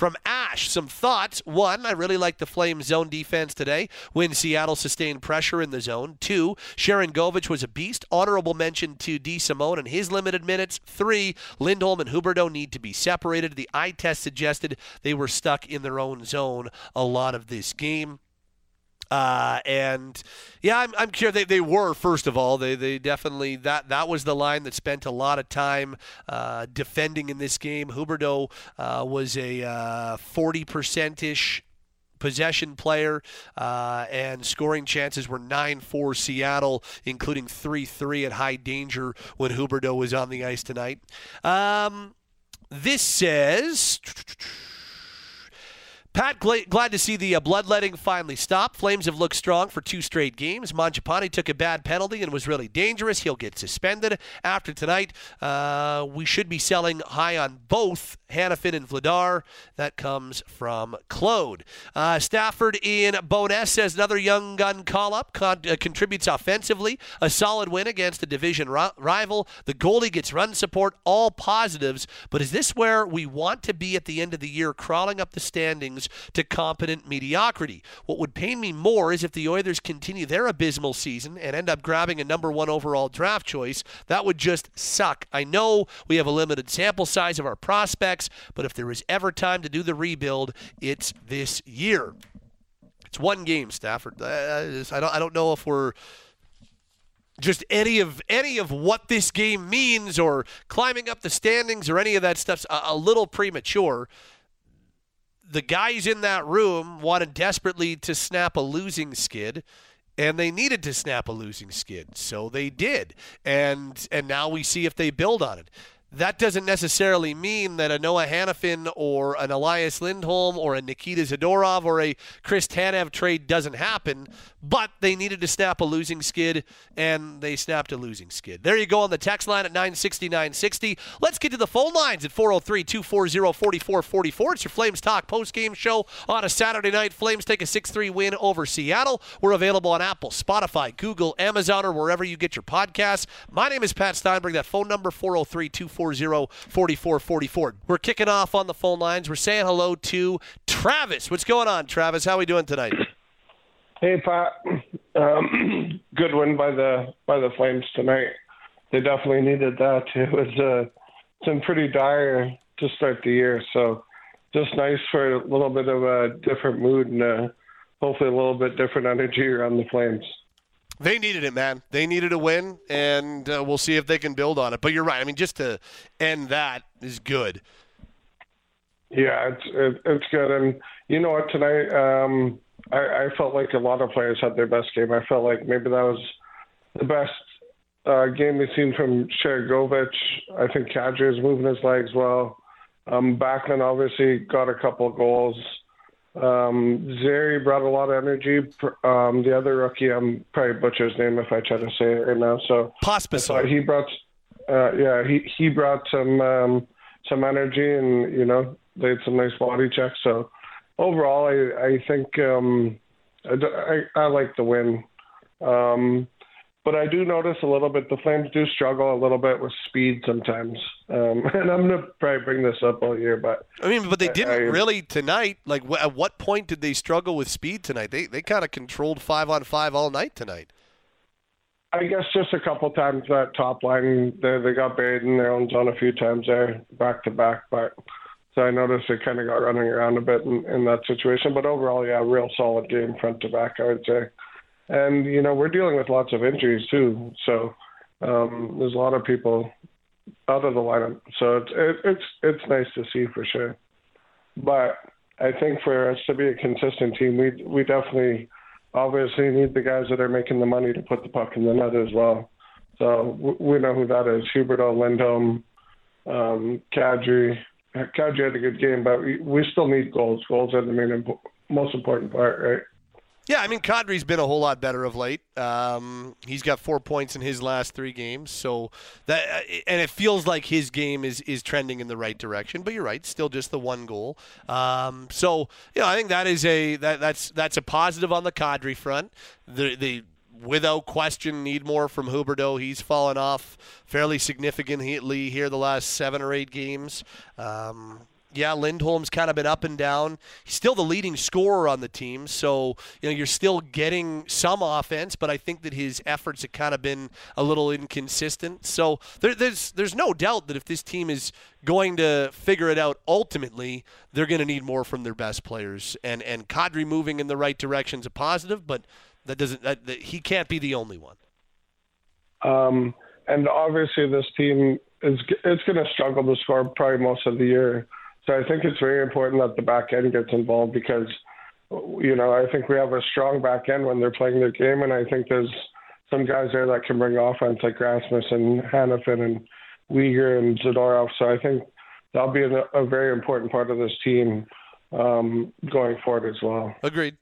[SPEAKER 2] From Ash, some thoughts. One, I really like the Flames zone defense today when Seattle sustained pressure in the zone. Two, Sharangovich was a beast. Honorable mention to DeSimone and his limited minutes. Three, Lindholm and Huberdeau need to be separated. The eye test suggested they were stuck in their own zone a lot of this game. Uh, and yeah, I'm, I'm sure they, they were first of all. They they definitely that that was the line that spent a lot of time uh, defending in this game. Huberdeau uh, was a uh, forty percent ish possession player, uh, and scoring chances were 9 4 Seattle, including 3 3 at high danger when Huberdeau was on the ice tonight. Um, this says. Pat, glad to see the uh, bloodletting finally stop. Flames have looked strong for two straight games. Mangiapane took a bad penalty and was really dangerous. He'll get suspended after tonight. Uh, we should be selling high on both Hanifin and Vladar. That comes from Claude. Uh, Stafford in Bowness says another young gun call up con- uh, contributes offensively. A solid win against a division ri- rival. The goalie gets run support. All positives. But is this where we want to be at the end of the year, crawling up the standings? To competent mediocrity. What would pain me more is if the Oilers continue their abysmal season and end up grabbing a number one overall draft choice. That would just suck. I know we have a limited sample size of our prospects, but if there is ever time to do the rebuild, it's this year. It's one game, Stafford. Uh, I don't. I don't know if we're just any of any of what this game means or climbing up the standings or any of that stuff's a, a little premature the guys in that room wanted desperately to snap a losing skid and they needed to snap a losing skid. So they did. And and now we see if they build on it that doesn't necessarily mean that a Noah Hanifin or an Elias Lindholm or a Nikita Zadorov or a Chris Tanev trade doesn't happen, but they needed to snap a losing skid, and they snapped a losing skid. There you go on the text line at 960 960. Let's get to the phone lines at 403 240 4444. It's your Flames Talk post-game show on a Saturday night. Flames take a 6 3 win over Seattle. We're available on Apple, Spotify, Google, Amazon, or wherever you get your podcasts. My name is Pat Steinberg. That phone number 403 240 440-4444. We're kicking off on the phone lines. We're saying hello to Travis. What's going on, Travis? How are we doing tonight?
[SPEAKER 12] Hey, Pat. Um, good win by the by the Flames tonight. They definitely needed that. It was uh, it's been pretty dire to start the year, so just nice for a little bit of a different mood and uh, hopefully a little bit different energy around the Flames.
[SPEAKER 2] They needed it, man. They needed a win, and uh, we'll see if they can build on it. But you're right. I mean, just to end that is good.
[SPEAKER 12] Yeah, it's it, it's good, and you know what? Tonight, um, I, I felt like a lot of players had their best game. I felt like maybe that was the best uh, game we've seen from Sharangovich. I think Kadri is moving his legs well. Um, Backlund obviously got a couple goals. Um, Zary brought a lot of energy. Um, the other rookie, I'm probably butcher his name if I try to say it right now. So
[SPEAKER 2] Pospisil.
[SPEAKER 12] He brought, uh, yeah, he he brought some um, some energy, and you know they had some nice body checks. So overall, I I think um, I, I, I like the win. Um, but I do notice a little bit the Flames do struggle a little bit with speed sometimes, um, and I'm gonna probably bring this up all year. But
[SPEAKER 2] I mean, but they didn't I, really tonight. Like, wh- at what point did they struggle with speed tonight? They they kind of controlled five on five all night tonight.
[SPEAKER 12] I guess just a couple times that top line they they got buried in their own zone a few times there back to back, but. So I noticed they kind of got running around a bit in, in that situation, but overall, yeah, real solid game front to back, I would say and you know we're dealing with lots of injuries too. So um, there's a lot of people out of the lineup. So it's it, it's it's nice to see for sure. But I think for us to be a consistent team, we we definitely obviously need the guys that are making the money to put the puck in the net as well. So we know who that is: Huberdeau, Lindholm, um, Kadri. Kadri had a good game, but we, we still need goals. Goals are the main most important part, right?
[SPEAKER 2] Yeah, I mean, Kadri's been a whole lot better of late. Um, he's got four points in his last three games, so that and it feels like his game is is trending in the right direction. But you're right, still just the one goal. Um, so you know, I think that is a that that's that's a positive on the Kadri front. The the without question need more from Huberdeau. He's fallen off fairly significantly here the last seven or eight games. Um, yeah, Lindholm's kind of been up and down. He's still the leading scorer on the team, so you know you're still getting some offense, but I think that his efforts have kind of been a little inconsistent. So there, there's there's no doubt that if this team is going to figure it out ultimately, they're going to need more from their best players. And and Kadri moving in the right direction is a positive, but that doesn't that, that, he can't be the only one.
[SPEAKER 12] Um, and obviously, this team is it's going to struggle to score probably most of the year. So I think it's very important that the back end gets involved because, you know, I think we have a strong back end when they're playing their game, and I think there's some guys there that can bring offense like Rasmus and Hanifin and Weegar and Zadorov. So I think that'll be a, a very important part of this team um, going forward as well.
[SPEAKER 2] Agreed.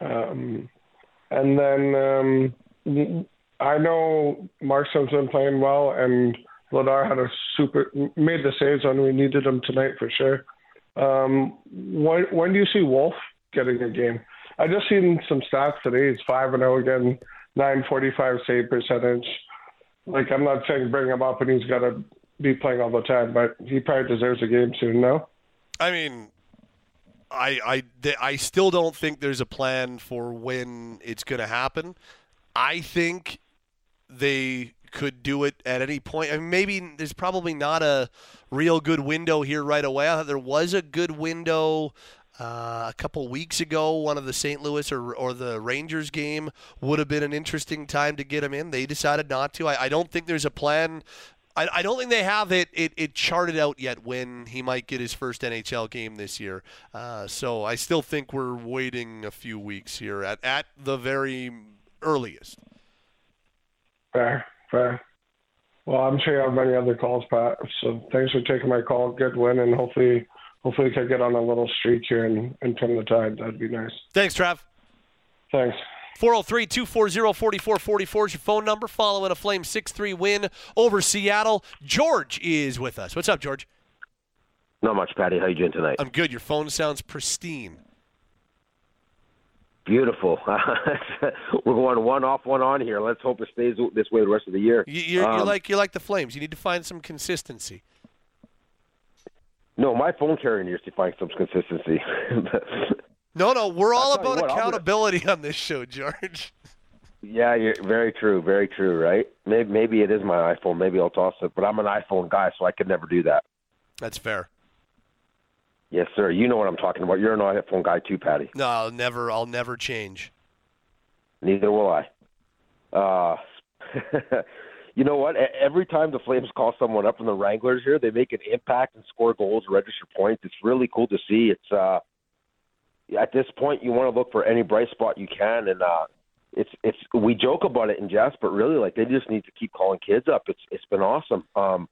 [SPEAKER 12] Um, and then um, I know Markstrom's been playing well, and Vladar had a super made the saves when we needed him tonight for sure. Um, when when do you see Wolf getting a game? I just seen some stats today. He's five and zero oh again, nine forty five save percentage. Like I'm not saying bring him up and he's got to be playing all the time, but he probably deserves a game soon. No.
[SPEAKER 2] I mean, I I I still don't think there's a plan for when it's going to happen. I think they could do it at any point. I mean, maybe there's probably not a real good window here right away. I thought there was a good window uh, a couple weeks ago. One of the St. Louis or, or the Rangers game would have been an interesting time to get him in. They decided not to. I, I don't think there's a plan. I, I don't think they have it, it, it charted out yet when he might get his first NHL game this year. Uh, so I still think we're waiting a few weeks here at, at the very earliest.
[SPEAKER 12] Fair. Fair. Well, I'm sure you have many other calls, Pat. So thanks for taking my call. Good win, and hopefully, hopefully, we can get on a little streak here and, and turn the tide. That'd be nice.
[SPEAKER 2] Thanks, Trav.
[SPEAKER 12] Thanks.
[SPEAKER 2] 403 240 4444 is your phone number following a Flame 6 3 win over Seattle. George is with us. What's up, George?
[SPEAKER 13] Not much, Patty. How you doing tonight?
[SPEAKER 2] I'm good. Your phone sounds pristine.
[SPEAKER 13] Beautiful. We're going one off, one on here. Let's hope it stays this way the rest of the year.
[SPEAKER 2] You're, um, you're like you're like the Flames. You need to find some consistency.
[SPEAKER 13] No, my phone carrier needs to find some consistency.
[SPEAKER 2] no, no, we're all about what, accountability gonna... on this show, George.
[SPEAKER 13] Yeah, you're very true, very true. Right? Maybe maybe it is my iPhone. Maybe I'll toss it. But I'm an iPhone guy, so I could never do that.
[SPEAKER 2] That's fair.
[SPEAKER 13] Yes, sir. You know what I'm talking about. You're an iPhone guy too, Patty.
[SPEAKER 2] No, I'll never. I'll never change.
[SPEAKER 13] Neither will I. Uh, you know what? Every time the Flames call someone up from the Wranglers here, they make an impact and score goals, register points. It's really cool to see. It's uh, at this point you want to look for any bright spot you can, and uh, it's it's we joke about it in jest, but really like they just need to keep calling kids up. It's it's been awesome. Um,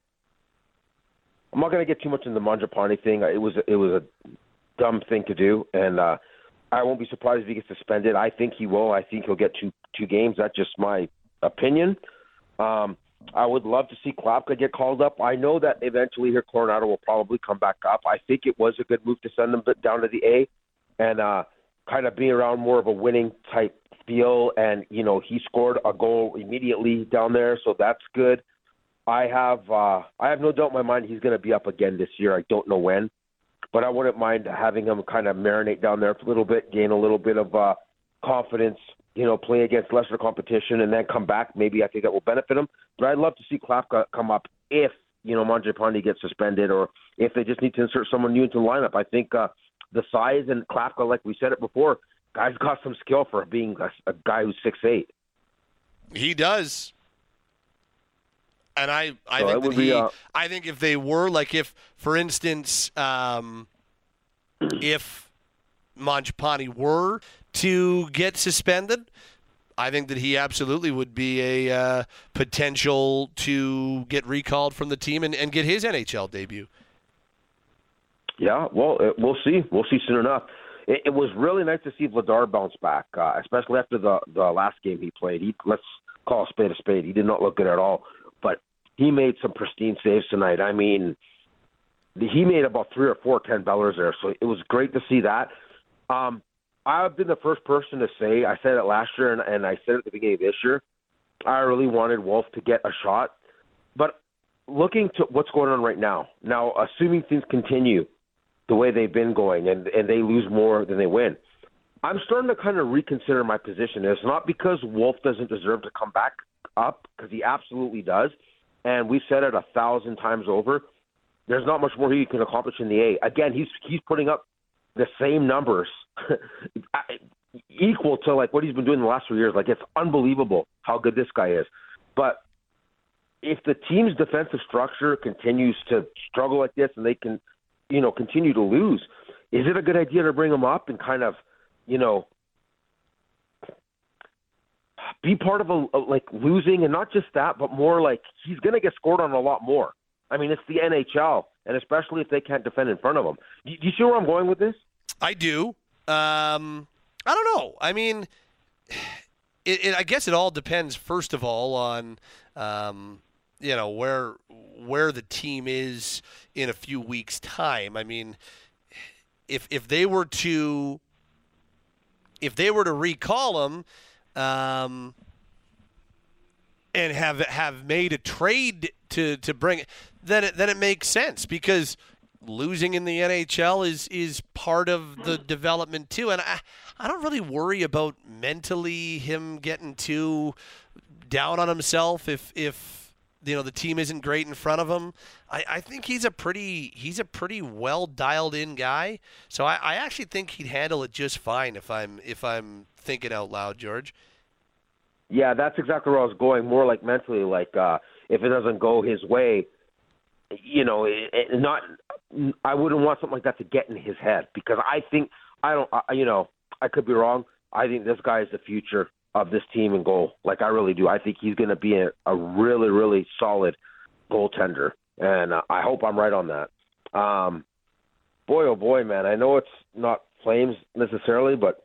[SPEAKER 13] I'm not going to get too much into the Mangiapane thing. It was it was a dumb thing to do, and uh, I won't be surprised if he gets suspended. I think he will. I think he'll get two two games. That's just my opinion. Um, I would love to see Klapka get called up. I know that eventually here Coronato will probably come back up. I think it was a good move to send him down to the A and uh, kind of be around more of a winning type feel. And you know he scored a goal immediately down there, so that's good. I have uh, I have no doubt in my mind he's going to be up again this year. I don't know when, but I wouldn't mind having him kind of marinate down there for a little bit, gain a little bit of uh, confidence, you know, play against lesser competition, and then come back. Maybe I think that will benefit him. But I'd love to see Klapka come up if you know Mangiapane gets suspended, or if they just need to insert someone new into the lineup. I think uh, the size and Klapka, like we said it before, guy's got some skill for being a, a guy who's six eight.
[SPEAKER 2] He does. And I, I so think that he, be, uh, I think if they were like if, for instance, um, if Mangiapane were to get suspended, I think that he absolutely would be a uh, potential to get recalled from the team and, and get his NHL debut.
[SPEAKER 13] Yeah, well, it, we'll see. We'll see soon enough. It, it, was really nice to see Vladar bounce back, uh, especially after the the last game he played. He let's call a spade a spade. He did not look good at all he made some pristine saves tonight. I mean, he made about three or four ten bellers there, so it was great to see that. Um, I've been the first person to say I said it last year, and, and I said it at the beginning of this year. I really wanted Wolf to get a shot, but looking to what's going on right now. Now, assuming things continue the way they've been going, and and they lose more than they win, I'm starting to kind of reconsider my position. It's not because Wolf doesn't deserve to come back up, because he absolutely does, and we've said it a thousand times over. There's not much more he can accomplish in the A. Again, he's he's putting up the same numbers, equal to like what he's been doing the last few years. Like it's unbelievable how good this guy is. But if the team's defensive structure continues to struggle like this, and they can, you know, continue to lose, is it a good idea to bring him up and kind of, you know, be part of a, a like losing, and not just that, but more like he's going to get scored on a lot more. I mean, it's the NHL, and especially if they can't defend in front of him. Do, do you see where I'm going with this?
[SPEAKER 2] I do. Um, I don't know. I mean, it, it, I guess it all depends. First of all, on um, you know where where the team is in a few weeks' time. I mean, if if they were to if they were to recall him um, and have have made a trade to to bring it, then it, then it makes sense because losing in the NHL is is part of the development too. And I I don't really worry about mentally him getting too down on himself if if you know the team isn't great in front of him. I, I think he's a pretty he's a pretty well dialed in guy. So I, I actually think he'd handle it just fine if I'm if I'm thinking out loud, George.
[SPEAKER 13] Yeah, that's exactly where I was going. More like mentally, like uh, if it doesn't go his way, you know, it, it not. I wouldn't want something like that to get in his head because I think I don't. I, you know, I could be wrong. I think this guy is the future of this team and goal. Like I really do. I think he's going to be a, a really, really solid goaltender, and uh, I hope I'm right on that. Um, boy, oh boy, man! I know it's not Flames necessarily, but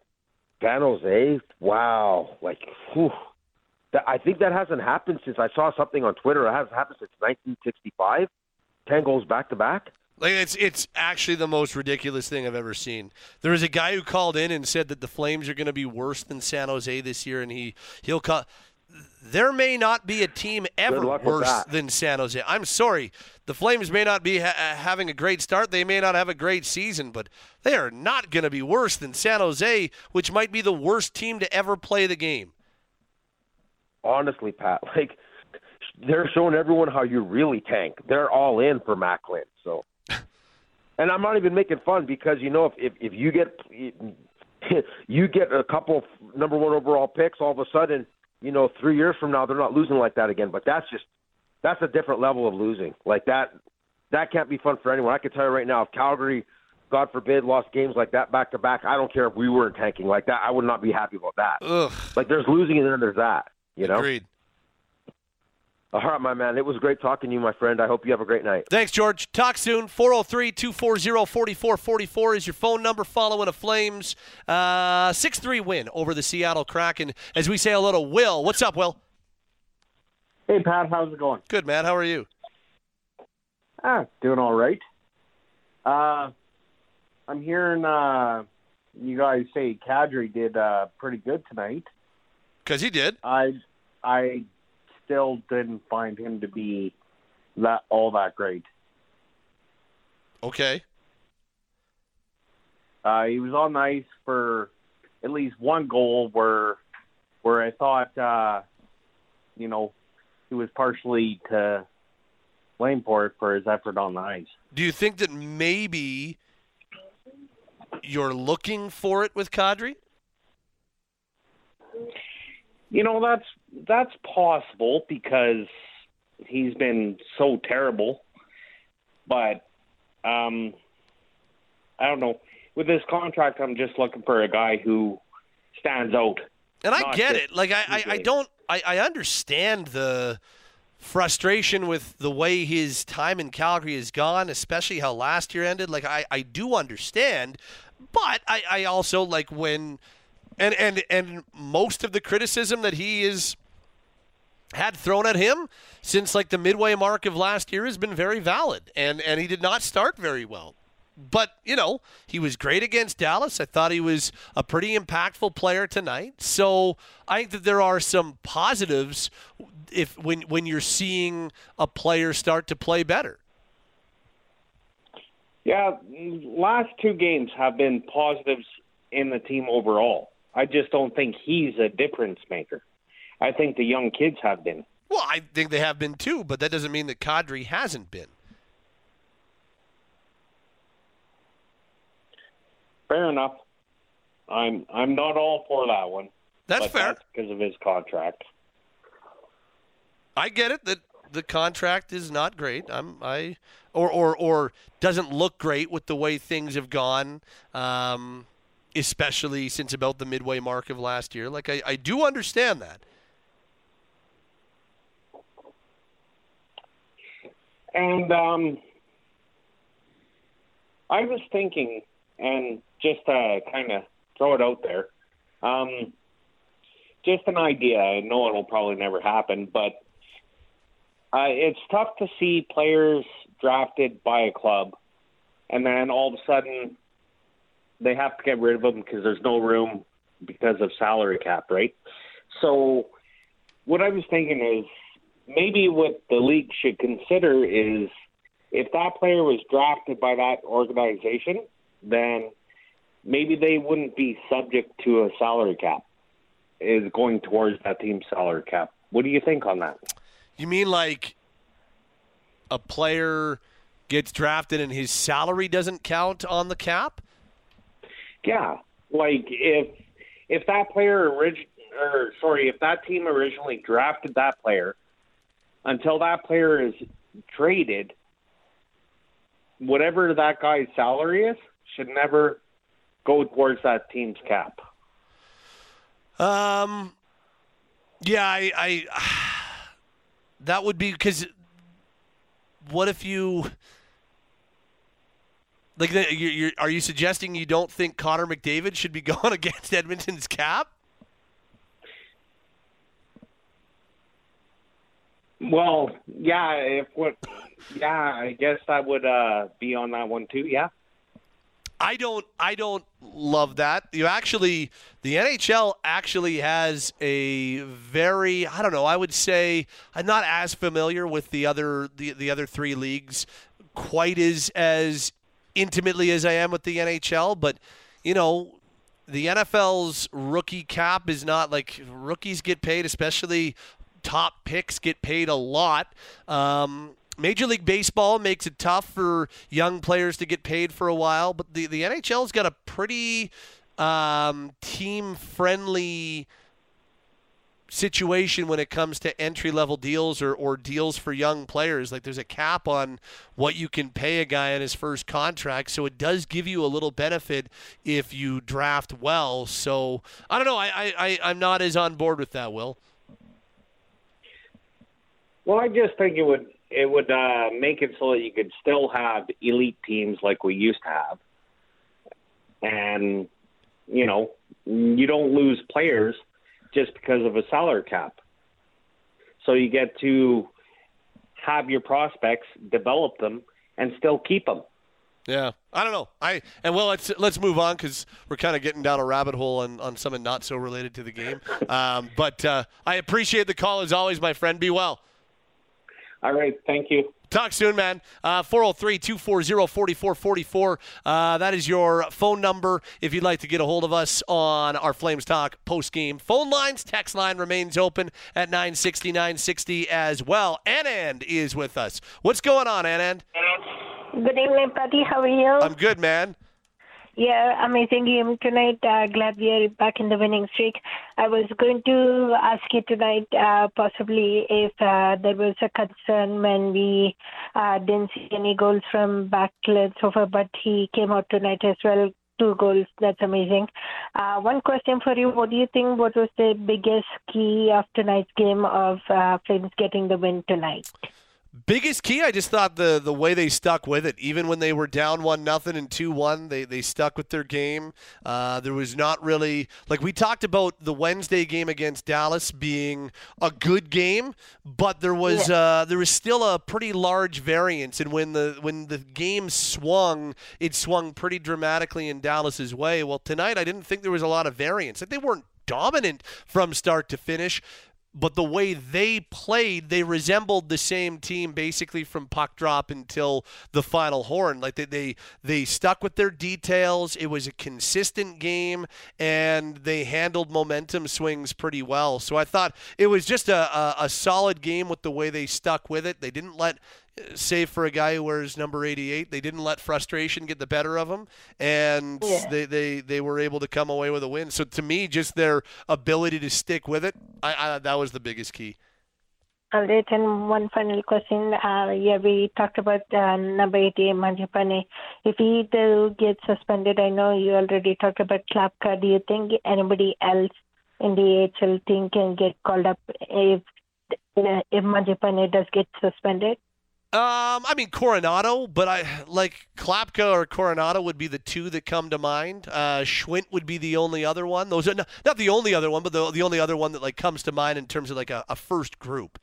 [SPEAKER 13] San Jose, wow! Like, whew, that, I think that hasn't happened since I saw something on Twitter. It hasn't happened since 1965. Ten goals back to back.
[SPEAKER 2] Like it's it's actually the most ridiculous thing I've ever seen. There was a guy who called in and said that the Flames are going to be worse than San Jose this year, and he he'll call. There may not be a team ever worse than San Jose. I'm sorry, the Flames may not be ha- uh, having a great start. They may not have a great season, but they are not going to be worse than San Jose, which might be the worst team to ever play the game.
[SPEAKER 13] Honestly, Pat, like they're showing everyone how you really tank. They're all in for Macklin, so and I'm not even making fun because you know if if, if you get you get a couple number one overall picks, all of a sudden you know three years from now they're not losing like that again. But that's just that's a different level of losing. Like that that can't be fun for anyone. I can tell you right now, if Calgary, God forbid, lost games like that back to back, I don't care if we weren't tanking like that. I would not be happy about that.
[SPEAKER 2] Ugh.
[SPEAKER 13] Like there's losing and then there's that. You know.
[SPEAKER 2] Agreed.
[SPEAKER 13] All right, my man. It was great talking to you, my friend. I hope you have a great night.
[SPEAKER 2] Thanks, George. Talk soon. 403 240 4444 is your phone number following a Flames uh, 6 3 win over the Seattle Kraken. As we say a little, Will. What's up, Will?
[SPEAKER 14] Hey, Pat. How's it going?
[SPEAKER 2] Good, man. How are you?
[SPEAKER 14] Ah, doing all right. Uh, I'm hearing uh, you guys say Kadri did uh, pretty good tonight.
[SPEAKER 2] Because he did.
[SPEAKER 14] I I still didn't find him to be that all that great.
[SPEAKER 2] Okay.
[SPEAKER 14] Uh, he was on ice for at least one goal where where I thought uh, you know he was partially to blame for it for his effort on the ice.
[SPEAKER 2] Do you think that maybe you're looking for it with Kadri?
[SPEAKER 14] You know that's that's possible because he's been so terrible. But um, I don't know. With this contract, I'm just looking for a guy who stands out.
[SPEAKER 2] And I get it. Like I, I, I don't. I, I understand the frustration with the way his time in Calgary has gone, especially how last year ended. Like I, I do understand, but I, I also like when and and and most of the criticism that he is had thrown at him since like the midway mark of last year has been very valid and and he did not start very well but you know he was great against Dallas. I thought he was a pretty impactful player tonight. So I think that there are some positives if when when you're seeing a player start to play better.
[SPEAKER 14] Yeah, last two games have been positives in the team overall. I just don't think he's a difference maker. I think the young kids have been.
[SPEAKER 2] Well, I think they have been too, but that doesn't mean that Kadri hasn't been.
[SPEAKER 14] Fair enough. I'm I'm not all for that one.
[SPEAKER 2] That's fair.
[SPEAKER 14] Because of his contract.
[SPEAKER 2] I get it that the contract is not great. I'm I or or or doesn't look great with the way things have gone. Um, especially since about the midway mark of last year. Like I, I do understand that.
[SPEAKER 14] And um, I was thinking, and just to kind of throw it out there, um, just an idea. I know it'll probably never happen, but uh, it's tough to see players drafted by a club, and then all of a sudden they have to get rid of them because there's no room because of salary cap, right? So, what I was thinking is maybe what the league should consider is if that player was drafted by that organization, then maybe they wouldn't be subject to a salary cap, is going towards that team's salary cap. What do you think on that?
[SPEAKER 2] You mean like a player gets drafted and his salary doesn't count on the cap?
[SPEAKER 14] Yeah, like if if that player orig- or sorry, if that team originally drafted that player until that player is traded, whatever that guy's salary is should never go towards that team's cap.
[SPEAKER 2] Um, yeah, I, I that would be because what if you like you're, you're, are you suggesting you don't think Connor McDavid should be going against Edmonton's cap?
[SPEAKER 14] Well, yeah, if what, yeah, I guess I would uh, be on that one too. Yeah.
[SPEAKER 2] I don't I don't love that. You actually the NHL actually has a very I don't know, I would say I'm not as familiar with the other the, the other three leagues quite as as intimately as I am with the NHL, but you know, the NFL's rookie cap is not like rookies get paid, especially top picks get paid a lot. Um, Major League Baseball makes it tough for young players to get paid for a while, but the, the NHL's got a pretty um, team friendly situation when it comes to entry level deals or, or deals for young players. Like there's a cap on what you can pay a guy in his first contract, so it does give you a little benefit if you draft well. So I don't know. I, I, I'm not as on board with that, Will.
[SPEAKER 14] Well, I just think it would it would uh, make it so that you could still have elite teams like we used to have, and you know you don't lose players just because of a salary cap. So you get to have your prospects, develop them, and still keep them.
[SPEAKER 2] Yeah, I don't know. I and well, let's let's move on because we're kind of getting down a rabbit hole on, on something not so related to the game. Um, but uh, I appreciate the call as always, my friend. Be well.
[SPEAKER 14] All right. Thank you.
[SPEAKER 2] Talk soon, man. Uh, 403 240 4444. Uh, that is your phone number if you'd like to get a hold of us on our Flames Talk post game phone lines. Text line remains open at 960 960 as well. Anand is with us. What's going on, Anand?
[SPEAKER 15] Good evening, Patty. How are you?
[SPEAKER 2] I'm good, man.
[SPEAKER 15] Yeah, amazing game tonight. Uh, glad we are back in the winning streak. I was going to ask you tonight, uh, possibly if uh, there was a concern when we uh, didn't see any goals from Backlund so far, but he came out tonight as well. Two goals. That's amazing. Uh, one question for you. What do you think? What was the biggest key of tonight's game of uh, Flames getting the win tonight?
[SPEAKER 2] Biggest key, I just thought the the way they stuck with it, even when they were down one nothing and two one, they they stuck with their game. Uh, there was not really like we talked about the Wednesday game against Dallas being a good game, but there was yeah. uh, there was still a pretty large variance, and when the when the game swung, it swung pretty dramatically in Dallas's way. Well, tonight I didn't think there was a lot of variance. Like they weren't dominant from start to finish but the way they played, they resembled the same team basically from puck drop until the final horn. Like they they, they stuck with their details. It was a consistent game, and they handled momentum swings pretty well. So I thought it was just a, a, a solid game with the way they stuck with it. They didn't let save for a guy who wears number 88. They didn't let frustration get the better of them, and
[SPEAKER 15] Yeah.
[SPEAKER 2] they, they, they were able to come away with a win. So to me, just their ability to stick with it, I, I, that was the biggest key.
[SPEAKER 15] All right, and one final question. Uh, yeah, we talked about uh, number 88, Mangiapane. If he do get suspended, I know you already talked about Klapka. Do you think anybody else in the AHL team can get called up if if Mangiapane does get suspended?
[SPEAKER 2] Um, I mean Coronato, but I like Klapka or Coronato would be the two that come to mind. Uh, Schwindt would be the only other one. Those are not, not the only other one, but the the only other one that like comes to mind in terms of like a, a first group.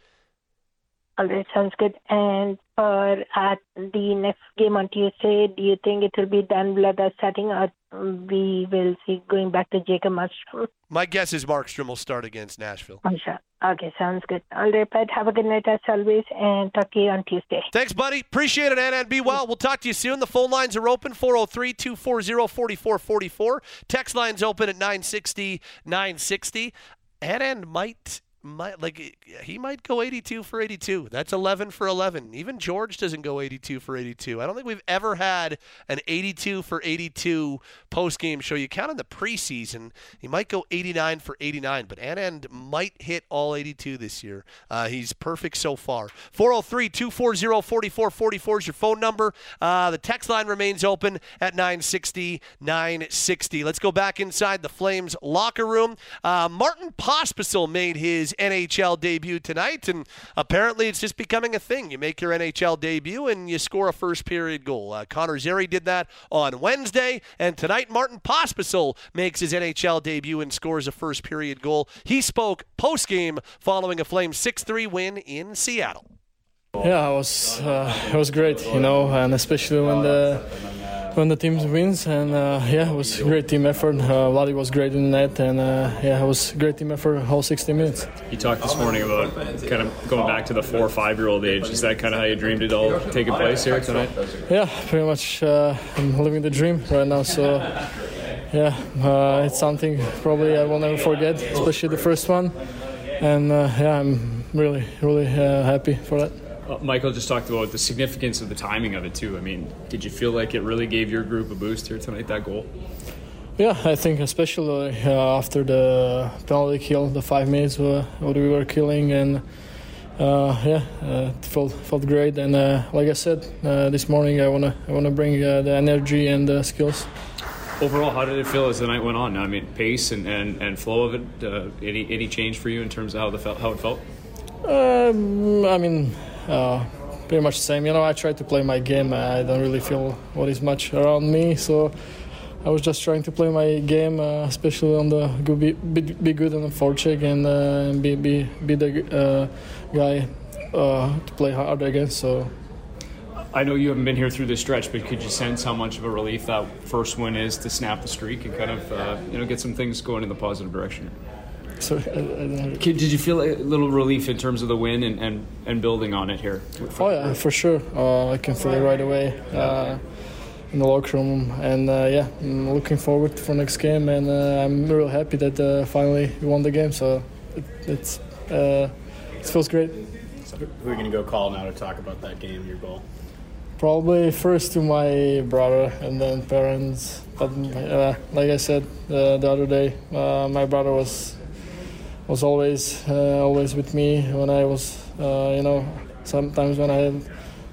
[SPEAKER 15] All right, sounds good. And for uh, the next game on Tuesday, do you think it will be Dan Vladar starting, or we will see going back to Jacob Markstrom?
[SPEAKER 2] My guess is Markstrom will start against Nashville.
[SPEAKER 15] Oh, sure. Okay, sounds good. All right, Pat. Have a good night as always, and talk to you on Tuesday.
[SPEAKER 2] Thanks, buddy. Appreciate it, Anna, and be well. We'll talk to you soon. The phone lines are open 403 240 4444. Text lines open at 960 960. Anand might. Might like he might go 82 for 82. That's 11 for 11. Even George doesn't go 82 for 82. I don't think we've ever had an 82 for 82 post game show. You count in the preseason, he might go 89 for 89, but Anand might hit all 82 this year. Uh, he's perfect so far. 403 240 4444 is your phone number. Uh, the text line remains open at 960 960. Let's go back inside the Flames locker room. Uh, Martin Pospisil made his NHL debut tonight, and apparently it's just becoming a thing. You make your NHL debut and you score a first period goal. Uh, Connor Zary did that on Wednesday, and tonight Martin Pospisil makes his NHL debut and scores a first period goal. He spoke post game following a Flames 6 3 win in Seattle.
[SPEAKER 16] Yeah, it was uh, it was great, you know, and especially when the when the team wins, and uh, yeah, it was a great team effort. Uh, Vladdy was great in the net, and uh, yeah, it was a great team effort whole 60 minutes.
[SPEAKER 7] You talked this morning about kind of going back to the four or five year old age. Is that kind of how you dreamed it all taking place here tonight?
[SPEAKER 16] Yeah, pretty much. Uh, I'm living the dream right now, so yeah, uh, it's something probably I will never forget, especially the first one, and uh, yeah, I'm really really uh, happy for that.
[SPEAKER 7] Uh, Mikael just talked about the significance of the timing of it too. I mean, did you feel like it really gave your group a boost here tonight? That goal.
[SPEAKER 16] Yeah, I think especially uh, after the penalty kill, the five minutes uh, what we were killing, and uh, yeah, uh, it felt felt great. And uh, like I said uh, this morning, I wanna I wanna bring uh, the energy and the skills.
[SPEAKER 7] Overall, how did it feel as the night went on? I mean, pace and, and, and flow of it. Uh, any any change for you in terms of how the felt, how it felt?
[SPEAKER 16] Um, I mean, uh, pretty much the same. You know, I try to play my game. I don't really feel what is much around me, so I was just trying to play my game, uh, especially on the be, be, be good on the forecheck and uh, be be be the uh, guy uh, to play hard against. So
[SPEAKER 7] I know you haven't been here through this stretch, but could you sense how much of a relief that first win is to snap the streak and kind of uh, you know get some things going in the positive direction?
[SPEAKER 16] So I, I don't
[SPEAKER 7] Kid, Did you feel a little relief in terms of the win and, and, and building on it here?
[SPEAKER 16] Oh yeah, for sure. Uh, I can feel it right away uh, in the locker room, and uh, yeah, I'm looking forward for next game, and uh, I'm real happy that uh, finally we won the game. So it, it's uh, it feels great.
[SPEAKER 11] So who are you going to go call now to talk about that game, your goal?
[SPEAKER 16] Probably first to my brother and then parents. But uh, like I said uh, the other day, uh, my brother was was always uh, always with me when I was uh, you know sometimes when I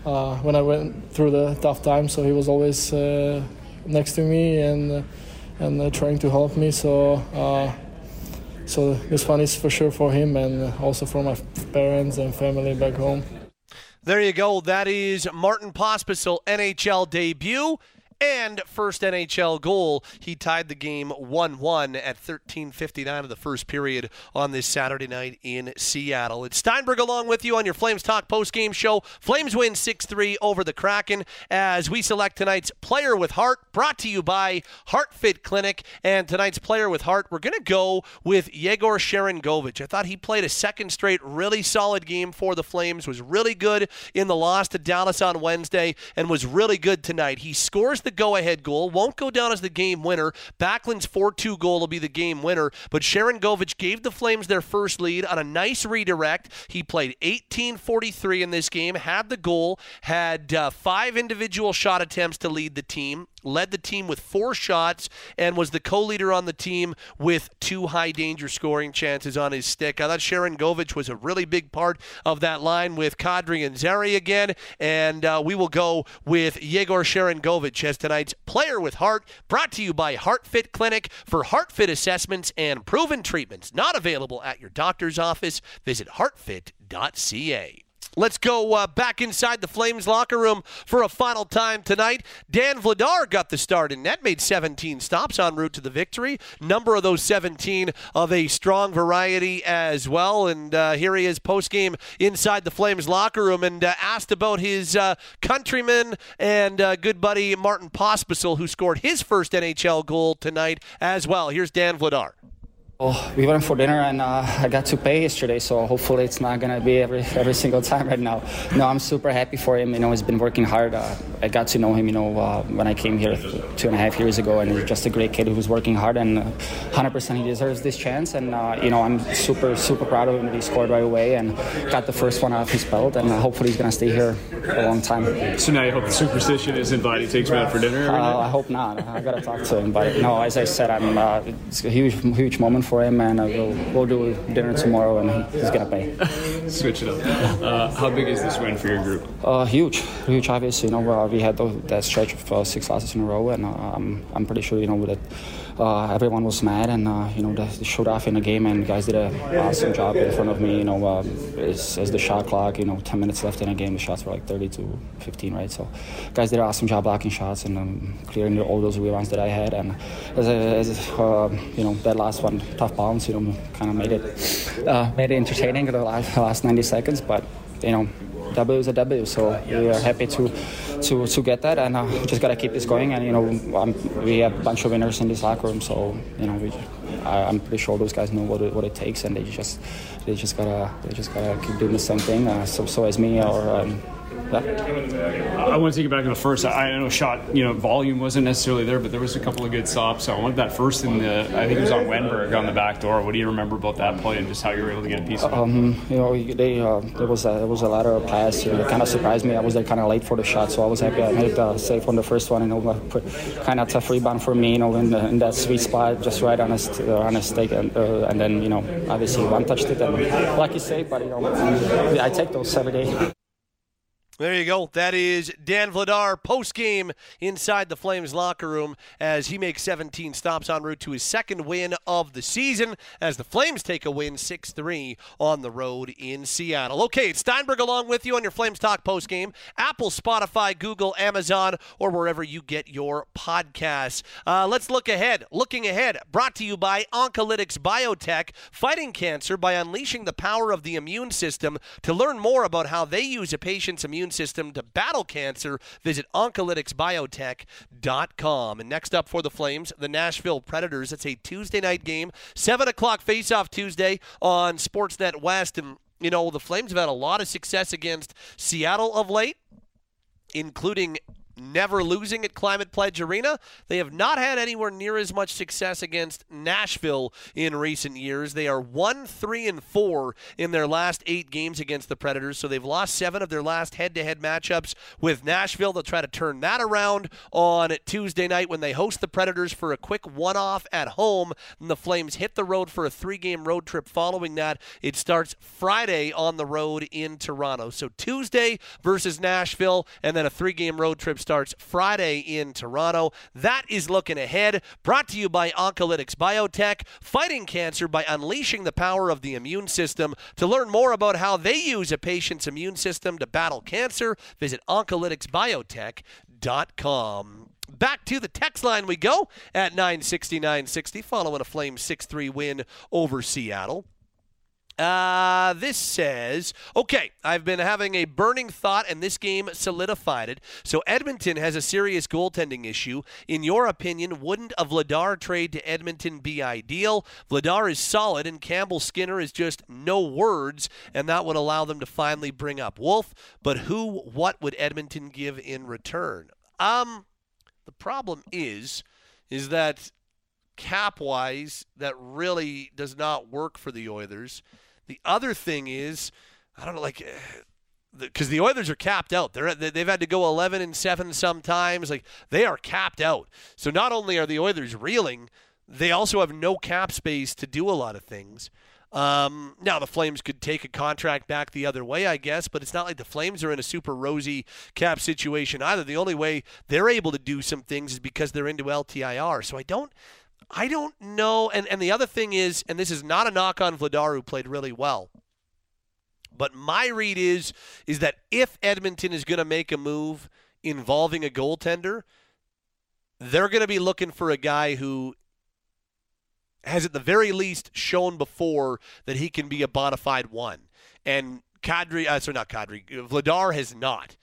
[SPEAKER 16] uh, when I went through the tough times. So he was always uh, next to me and and uh, trying to help me. So. Uh, so this one is for sure for him and also for my parents and family back home.
[SPEAKER 2] There you go. That is Martin Pospisil NHL debut. And first NHL goal. He tied the game 1 1 at 13.59 of the first period on this Saturday night in Seattle. It's Steinberg along with you on your Flames Talk post game show. Flames win 6 3 over the Kraken as we select tonight's Player with Heart, brought to you by Heart Fit Clinic. And tonight's Player with Heart, we're going to go with Yegor Sharangovich. I thought he played a second straight really solid game for the Flames, was really good in the loss to Dallas on Wednesday, and was really good tonight. He scores the go ahead goal, won't go down as the game winner. Backlund's 4 2 goal will be the game winner, but Sharangovich gave the Flames their first lead on a nice redirect. He played 18:43 in this game, had the goal, had uh, five individual shot attempts to lead the team, led the team with four shots, and was the co-leader on the team with two high danger scoring chances on his stick. I thought Sharangovich was a really big part of that line with Kadri and Zary again, and uh, we will go with Yegor Sharangovich as tonight's player with heart, brought to you by Heart Fit Clinic for heart fit assessments and proven treatments. Not available at your doctor's office. Visit heartfit.ca. Let's go uh, back inside the Flames locker room for a final time tonight. Dan Vladar got the start in net, made 17 stops en route to the victory. Number of those 17 of a strong variety as well. And uh, here he is post game inside the Flames locker room and uh, asked about his uh, countryman and uh, good buddy Martin Pospisil, who scored his first NHL goal tonight as well. Here's Dan Vladar.
[SPEAKER 17] Oh, we went for dinner and uh, I got to pay yesterday, so hopefully it's not gonna be every every single time right now. No, I'm super happy for him. You know, he's been working hard. Uh, I got to know him, you know, uh, when I came here two and a half years ago, and he's just a great kid who's working hard, and 100% he deserves this chance. And uh, you know, I'm super super proud of him that he scored right away and got the first one off his belt, and hopefully he's gonna stay here a long time.
[SPEAKER 7] So now you hope the superstition isn't he takes me out for dinner.
[SPEAKER 17] Uh, I hope not. I gotta talk to him, but no, as I said, I'm. Uh, it's a huge huge moment for him, and uh, we'll, we'll do dinner tomorrow, and he's gonna pay.
[SPEAKER 7] Switch it up. Uh, how big is this win for your group?
[SPEAKER 17] Uh, huge, huge. Obviously, you know, we had the, that stretch of uh, six losses in a row, and uh, I'm, I'm pretty sure, you know, that uh, everyone was mad, and uh, you know, they, showed off in the game, and guys did an awesome job in front of me. You know, uh, as, as the shot clock, you know, 10 minutes left in the game, the shots were like 30 to 15, right? So, guys did an awesome job blocking shots and um, clearing all those rebounds that I had, and as, as uh, you know, that last one, tough bounce, you know, kind of made it uh, made it entertaining the last, the last 90 seconds, but you know. W is a W, so we are happy to to, to get that, and uh, we just gotta keep this going. And you know, um, we have a bunch of winners in this locker room, so you know, we, I, I'm pretty sure those guys know what it, what it takes, and they just they just gotta they just gotta keep doing the same thing. Uh, so so as me or. Um.
[SPEAKER 7] I want to take it back to the first. I, I know shot, you know, volume wasn't necessarily there, but there was a couple of good stops. So I wanted that first in the, I think it was on Wennberg on the back door. What do you remember about that play and just how you were able to get a piece of it?
[SPEAKER 17] Um, you know, they uh, there was a, there was a lateral pass. You know, it kind of surprised me. I was there kind of late for the shot, so I was happy I made the save on the first one. And you know, put kind of tough rebound for me. You know, in, the, in that sweet spot, just right on his uh, on his stick, and, uh, and then you know, obviously one touched it and lucky save. But you know, I take those every day.
[SPEAKER 2] There you go. That is Dan Vladar post game inside the Flames locker room as he makes 17 stops en route to his second win of the season as the Flames take a win 6 3 on the road in Seattle. Okay, it's Steinberg along with you on your Flames Talk post game. Apple, Spotify, Google, Amazon, or wherever you get your podcasts. Uh, let's look ahead. Looking ahead, brought to you by Oncolytics Biotech, fighting cancer by unleashing the power of the immune system. To learn more about how they use a patient's immune system to battle cancer, visit oncolyticsbiotech.com. And next up for the Flames, the Nashville Predators. It's a Tuesday night game, 7 o'clock face-off Tuesday on Sportsnet West. And, you know, the Flames have had a lot of success against Seattle of late, including never losing at Climate Pledge Arena. They have not had anywhere near as much success against Nashville in recent years. They are 1 3 and 4 in their last 8 games against the Predators, so they've lost 7 of their last head-to-head matchups with Nashville. They'll try to turn that around on Tuesday night when they host the Predators for a quick one-off at home. And the Flames hit the road for a 3-game road trip following that. It starts Friday on the road in Toronto. So Tuesday versus Nashville and then a 3-game road trip starts Friday in Toronto. That is looking ahead. Brought to you by Oncolytics Biotech, fighting cancer by unleashing the power of the immune system. To learn more about how they use a patient's immune system to battle cancer, visit oncolyticsbiotech.com. Back to the text line we go at 960 960 following a Flame 6 3 win over Seattle. Uh, this says, okay, I've been having a burning thought, and this game solidified it. So Edmonton has a serious goaltending issue. In your opinion, wouldn't a Vladar trade to Edmonton be ideal? Vladar is solid, and Campbell Skinner is just no words, and that would allow them to finally bring up Wolf. But who, what would Edmonton give in return? Um, the problem is, is that cap wise, that really does not work for the Oilers. The other thing is, I don't know, like, because the, Oilers are capped out. They're they've had to go 11 and seven sometimes. Like they are capped out. So not only are the Oilers reeling, they also have no cap space to do a lot of things. Um, now the Flames could take a contract back the other way, I guess, but it's not like the Flames are in a super rosy cap situation either. The only way they're able to do some things is because they're into LTIR. So I don't I don't know. And, and the other thing is, and this is not a knock on Vladar, who played really well. But my read is is that if Edmonton is going to make a move involving a goaltender, they're going to be looking for a guy who has at the very least shown before that he can be a bona fide one. And Kadri, uh, sorry, not Kadri, Vladar has not.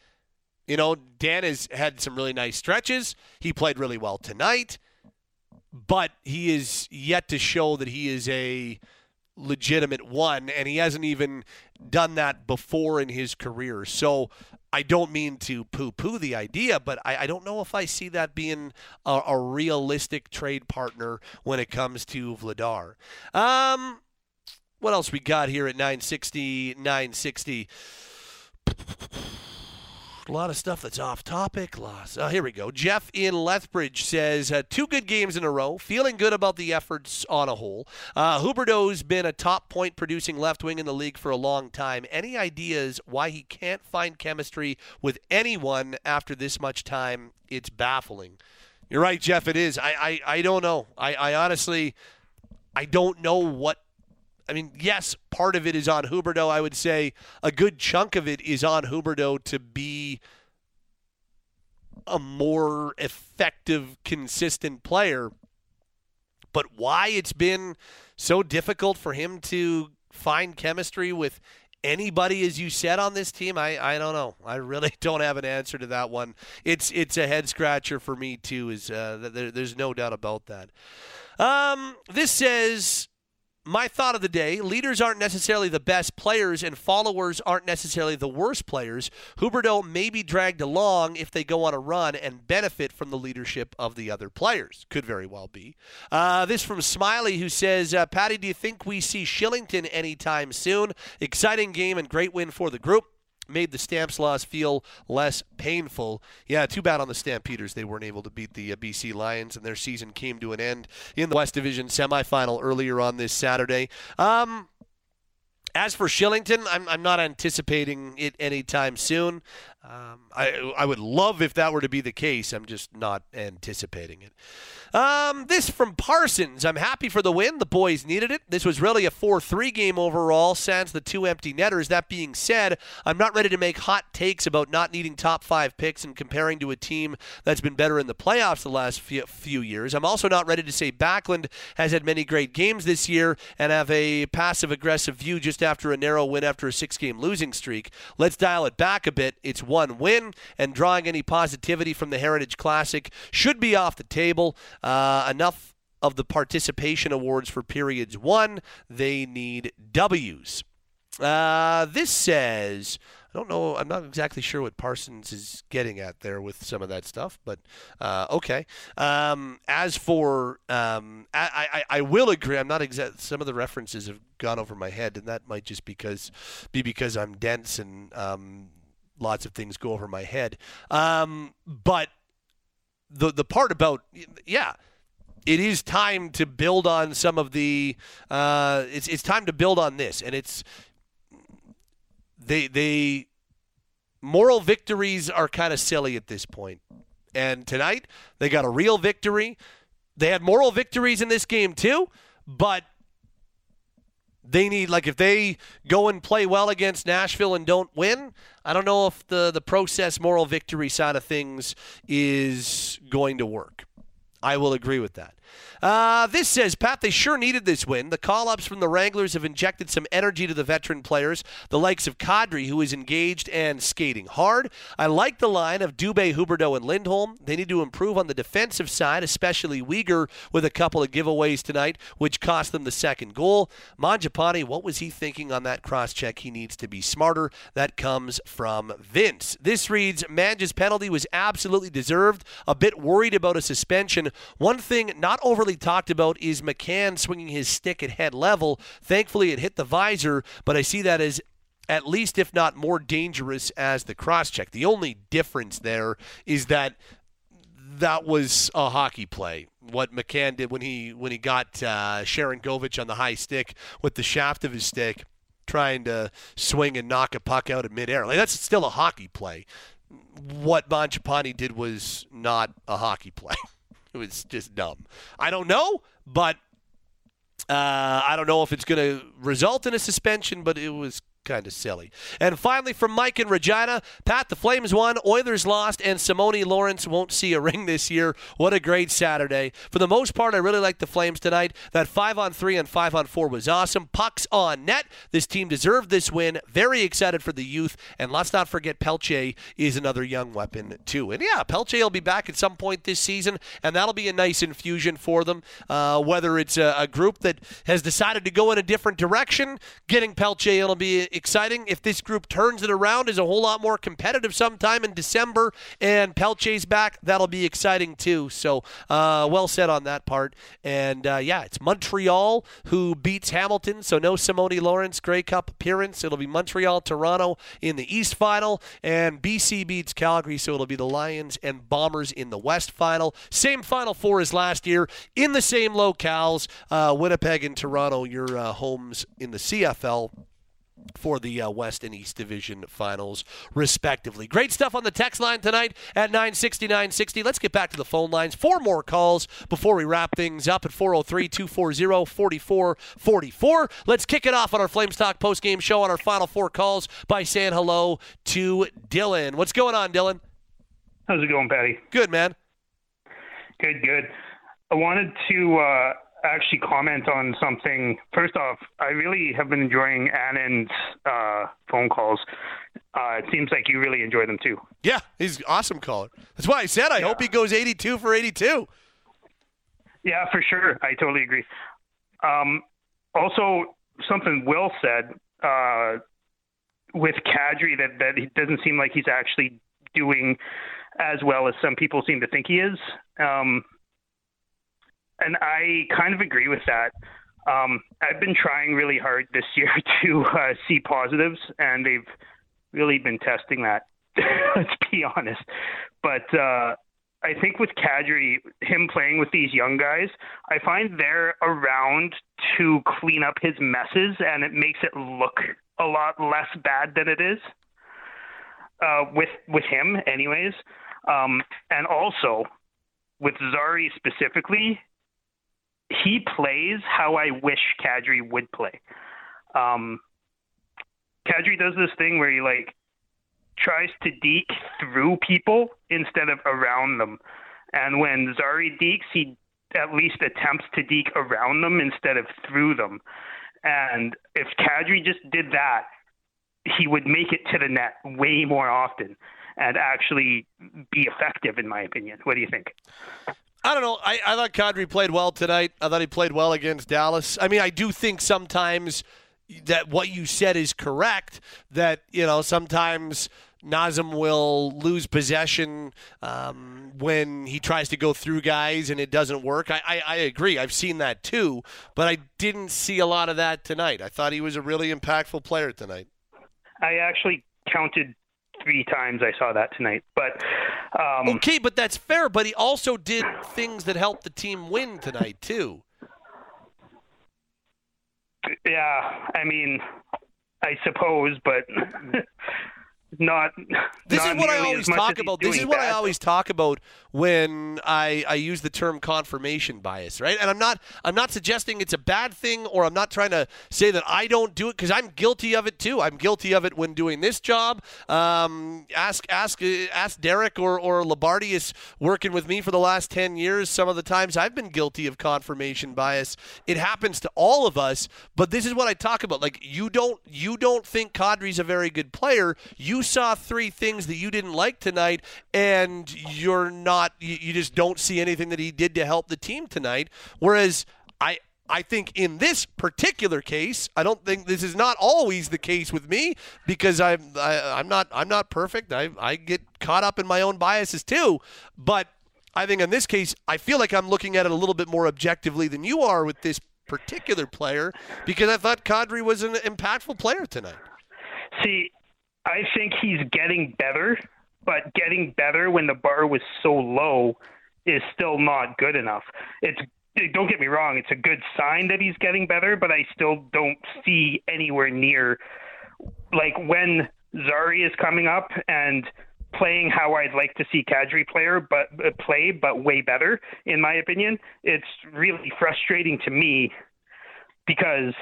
[SPEAKER 2] You know, Dan has had some really nice stretches. He played really well tonight but he is yet to show that he is a legitimate one, and he hasn't even done that before in his career. So I don't mean to poo poo the idea, but I, I, don't know if I see that being a, a, realistic trade partner when it comes to Vladar. Um, what else we got here at 960, 960? A lot of stuff that's off topic. Loss. Oh, here we go. Jeff in Lethbridge says uh, two good games in a row. Feeling good about the efforts on a whole. Uh, Huberdeau's been a top point producing left wing in the league for a long time. Any ideas why he can't find chemistry with anyone after this much time? It's baffling. You're right, Jeff. It is. I I, I don't know. I, I honestly I don't know what I mean, yes, part of it is on Huberdeau. I would say a good chunk of it is on Huberdeau to be a more effective, consistent player. But why it's been so difficult for him to find chemistry with anybody, as you said, on this team, I, I don't know. I really don't have an answer to that one. It's it's a head scratcher for me too. Is uh, there, there's no doubt about that. Um, this says my thought of the day leaders aren't necessarily the best players and followers aren't necessarily the worst players. Huberdeau may be dragged along if they go on a run and benefit from the leadership of the other players. Could very well be. Uh, this from Smiley who says, uh, Patty, do you think we see Shillington anytime soon? Exciting game and great win for the group made the Stamps loss feel less painful. Yeah, too bad on the Stampeders they weren't able to beat the uh, BC Lions, and their season came to an end in the West Division semifinal earlier on this Saturday. Um, as for Shillington, I'm, I'm not anticipating it anytime soon. Um, I, I would love if that were to be the case. I'm just not anticipating it. Um, this from Parsons. I'm happy for the win. The boys needed it. This was really a 4 3 game overall, sans the two empty netters. That being said, I'm not ready to make hot takes about not needing top five picks and comparing to a team that's been better in the playoffs the last few, years. I'm also not ready to say Backlund has had many great games this year and have a passive aggressive view just after a narrow win after a six game losing streak. Let's dial it back a bit. It's one win, and drawing any positivity from the Heritage Classic should be off the table. Uh, enough of the participation awards for periods one. They need W's. Uh, this says, I don't know, I'm not exactly sure what Parsons is getting at there with some of that stuff, but uh, okay. Um, as for, um, I, I, I, will agree, I'm not exact, some of the references have gone over my head, and that might just because be because I'm dense and um, lots of things go over my head. Um, but the the part about yeah, it is time to build on some of the. Uh, it's it's time to build on this, and it's they they moral victories are kind of silly at this point. And tonight they got a real victory. They had moral victories in this game too, but they need like if they go and play well against Nashville and don't win, I don't know if the the process moral victory side of things is going to work. I will agree with that. Uh, this says, Pat, they sure needed this win. The call ups from the Wranglers have injected some energy to the veteran players, the likes of Kadri, who is engaged and skating hard. I like the line of Dubé, Huberdeau, and Lindholm. They need to improve on the defensive side, especially Weegar with a couple of giveaways tonight, which cost them the second goal. Mangiapane, what was he thinking on that cross check? He needs to be smarter. That comes from Vince. This reads, Mange's penalty was absolutely deserved. A bit worried about a suspension. One thing not overly talked about is McCann swinging his stick at head level. Thankfully, it hit the visor, but I see that as at least, if not more dangerous, as the cross check. The only difference there is that that was a hockey play. What McCann did when he when he got uh, Sharangovich on the high stick with the shaft of his stick, trying to swing and knock a puck out of midair. Like that's still a hockey play. What Mangiapane did was not a hockey play. It was just dumb. I don't know, but uh, I don't know if it's going to result in a suspension, but it was kind of silly. And finally, from Mike in Regina, Pat, the Flames won, Oilers lost, and Simoni Lawrence won't see a ring this year. What a great Saturday. For the most part, I really like the Flames tonight. That 5 on 3 and 5 on 4 was awesome. Pucks on net. This team deserved this win. Very excited for the youth. And let's not forget Pelche is another young weapon, too. And yeah, Pelche will be back at some point this season, and that'll be a nice infusion for them. Uh, whether it's a, a group that has decided to go in a different direction, getting Pelche, it'll be exciting. If this group turns it around, is a whole lot more competitive sometime in December, and Pelche's back, that'll be exciting too. So, uh, well said on that part. And uh, yeah, it's Montreal who beats Hamilton, so no Simoni Lawrence Grey Cup appearance. It'll be Montreal, Toronto in the East Final, and BC beats Calgary, so it'll be the Lions and Bombers in the West Final. Same Final Four as last year in the same locales. Uh, Winnipeg and Toronto, your uh, homes in the CFL for the uh, West and East Division finals, respectively. Great stuff on the text line tonight at 960 960. Let's get back to the phone lines. Four more calls before we wrap things up at 403 240 4444. Let's kick it off on our Flames Talk post game show on our final four calls by saying hello to Dylan. What's going on, Dylan?
[SPEAKER 18] How's it going, Patty?
[SPEAKER 2] Good, man.
[SPEAKER 18] Good, good. I wanted to. Uh actually comment on something. First off, I really have been enjoying Annan's uh, phone calls. Uh, it seems like you really enjoy them too.
[SPEAKER 2] Yeah, he's awesome caller. That's why I said I yeah. hope he goes 82 for 82.
[SPEAKER 18] Yeah, for sure. I totally agree. Um, also, something Will said uh, with Kadri that that it doesn't seem like he's actually doing as well as some people seem to think he is. Um, and I kind of agree with that. Um, I've been trying really hard this year to uh, see positives, and they've really been testing that. let's be honest. But uh, I think with Kadri, him playing with these young guys, I find they're around to clean up his messes, and it makes it look a lot less bad than it is. Uh, with with him, anyways, um, and also with Zary specifically, he plays how I wish Kadri would play. Um, Kadri does this thing where he like tries to deke through people instead of around them, and when Zary dekes, he at least attempts to deke around them instead of through them. And if Kadri just did that, he would make it to the net way more often and actually be effective, in my opinion. What do you think?
[SPEAKER 2] I don't know. I, I thought Kadri played well tonight. I thought he played well against Dallas. I mean, I do think sometimes that what you said is correct. That you know sometimes Nazem will lose possession um, when he tries to go through guys and it doesn't work. I, I, I, agree. I've seen that too, but I didn't see a lot of that tonight. I thought he was a really impactful player tonight.
[SPEAKER 18] I actually counted three times I saw that tonight. But um,
[SPEAKER 2] okay, but that's fair. But he also did things that helped the team win tonight too.
[SPEAKER 18] Yeah, I mean, I suppose, but not.
[SPEAKER 2] This
[SPEAKER 18] not
[SPEAKER 2] is what I always talk about. This is what I always talk about when I, I use the term confirmation bias, right? And I'm not I'm not suggesting it's a bad thing, or I'm not trying to say that I don't do it because I'm guilty of it too. I'm guilty of it when doing this job. Um, ask ask uh, ask Derek or or Labardius working with me for the last ten years. Some of the times I've been guilty of confirmation bias. It happens to all of us, but this is what I talk about. Like you don't you don't think Kadri's a very good player. You saw three things that you didn't like tonight, and you're not. You, you just don't see anything that he did to help the team tonight. Whereas I. I think in this particular case, I don't think this is not always the case with me because I'm I, I'm not I'm not perfect. I I get caught up in my own biases too, but I think in this case, I feel like I'm looking at it a little bit more objectively than you are with this particular player because I thought Kadri was an impactful player tonight.
[SPEAKER 18] See, I think he's getting better, but getting better when the bar was so low is still not good enough. It's don't get me wrong, it's a good sign that he's getting better, but I still don't see anywhere near like when Zary is coming up and playing how I'd like to see Kadri player but uh, play but way better in my opinion. It's really frustrating to me because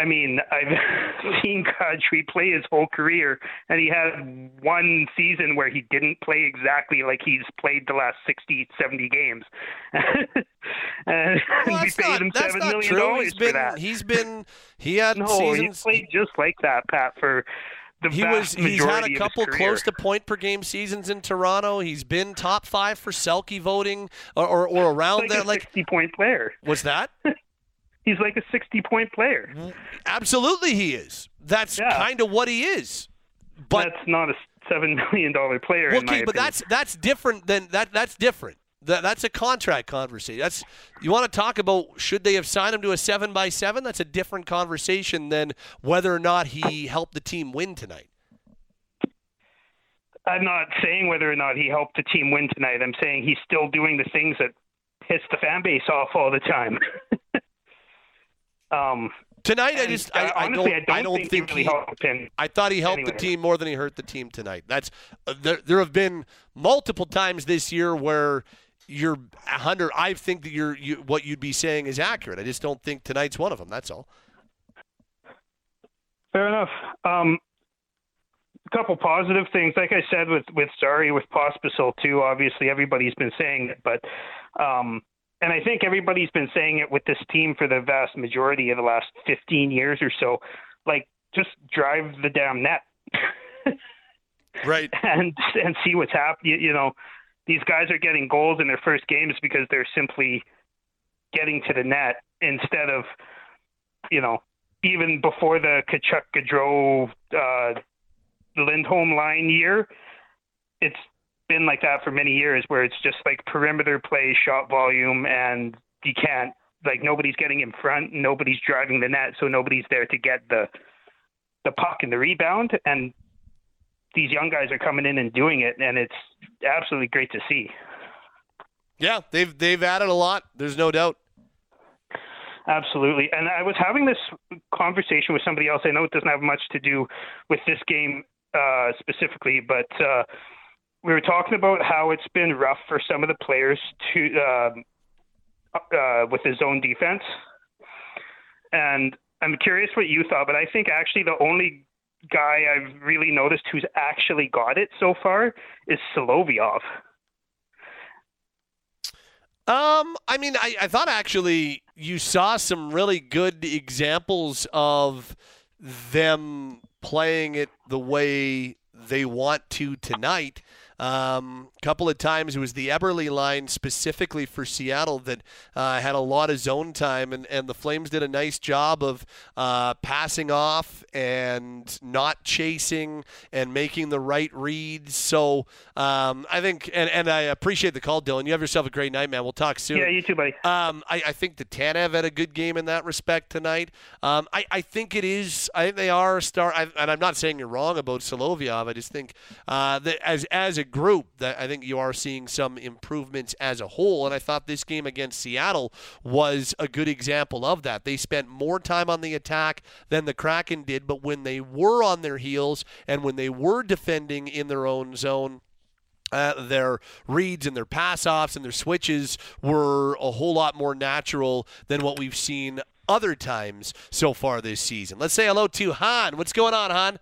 [SPEAKER 18] I mean, I've seen Kadri play his whole career, and he had one season where he didn't play exactly like he's played the last 60, 70 games. and
[SPEAKER 2] Well,
[SPEAKER 18] we
[SPEAKER 2] that's
[SPEAKER 18] paid
[SPEAKER 2] not,
[SPEAKER 18] him
[SPEAKER 2] that's
[SPEAKER 18] 7
[SPEAKER 2] not
[SPEAKER 18] million
[SPEAKER 2] true.
[SPEAKER 18] dollars
[SPEAKER 2] He's
[SPEAKER 18] for
[SPEAKER 2] been
[SPEAKER 18] that.
[SPEAKER 2] he's been he had
[SPEAKER 18] no,
[SPEAKER 2] seasons.
[SPEAKER 18] he played just like that, Pat, for the
[SPEAKER 2] he was he's had a couple close to point per game seasons in Toronto. He's been top five for Selke voting or or, or around
[SPEAKER 18] like a
[SPEAKER 2] Like
[SPEAKER 18] 60 point player.
[SPEAKER 2] what's that?
[SPEAKER 18] He's like a 60 point player.
[SPEAKER 2] Absolutely, he is. That's kind of what he is. But
[SPEAKER 18] that's not a seven million dollar player. in my
[SPEAKER 2] okay, but
[SPEAKER 18] opinion.
[SPEAKER 2] that's that's different than that. That's different. That, that's a contract conversation. That's you want to talk about should they have signed him to a seven by seven? That's a different conversation than whether or not he helped the team win tonight.
[SPEAKER 18] I'm not saying whether or not he helped the team win tonight. I'm saying he's still doing the things that piss the fan base off all the time. um,
[SPEAKER 2] Tonight, I
[SPEAKER 18] and,
[SPEAKER 2] just
[SPEAKER 18] uh,
[SPEAKER 2] I, I
[SPEAKER 18] honestly,
[SPEAKER 2] don't
[SPEAKER 18] I don't, think,
[SPEAKER 2] think
[SPEAKER 18] he really
[SPEAKER 2] he-
[SPEAKER 18] helped him.
[SPEAKER 2] I thought he helped the team more than he hurt the team tonight. That's uh, there. There have been multiple times this year where you're a hundred. I think that you're you, what you'd be saying is accurate. I just don't think tonight's one of them. That's all.
[SPEAKER 18] Fair enough. Um, a couple positive things, like I said with with Sorry with Pospisil too. Obviously, everybody's been saying it, but um, and I think everybody's been saying it with this team for the vast majority of the last 15 years or so. Like, just drive the damn net.
[SPEAKER 2] right.
[SPEAKER 18] And and see what's happening. You, you know, these guys are getting goals in their first games because they're simply getting to the net instead of, you know, even before the Tkachuk Gaudreau uh, Lindholm line year, it's been like that for many years where it's just like perimeter play, shot volume, and you can't like nobody's getting in front, nobody's driving the net, so nobody's there to get the the puck and the rebound, and these young guys are coming in and doing it, and it's absolutely great to see.
[SPEAKER 2] Yeah, they've they've added a lot. There's no doubt.
[SPEAKER 18] Absolutely. And I was having this conversation with somebody else. I know it doesn't have much to do with this game uh, specifically, but uh, we were talking about how it's been rough for some of the players to um uh, with his own defense. And I'm curious what you thought, but I think actually the only guy I've really noticed who's actually got it so far is Solovyov.
[SPEAKER 2] Um, I mean, I, I thought actually you saw some really good examples of them playing it the way they want to tonight. Um, couple of times it was the Eberle line specifically for Seattle that uh, had a lot of zone time, and, and the Flames did a nice job of uh, passing off and not chasing and making the right reads. So um, I think, and, and I appreciate the call, Dylan. You have yourself a great night, man. We'll talk soon.
[SPEAKER 18] Yeah, you too, buddy.
[SPEAKER 2] Um, I, I think the Tanev had a good game in that respect tonight. Um, I, I think it is. I think they are a star. I, and I'm not saying you're wrong about Solovyov. I just think uh, that as as a group, that I think you are seeing some improvements as a whole. And I thought this game against Seattle was a good example of that. They spent more time on the attack than the Kraken did, but when they were on their heels and when they were defending in their own zone. Uh, their reads and their pass offs and their switches were a whole lot more natural than what we've seen other times so far this season. Let's say hello to Han. What's going on, Han?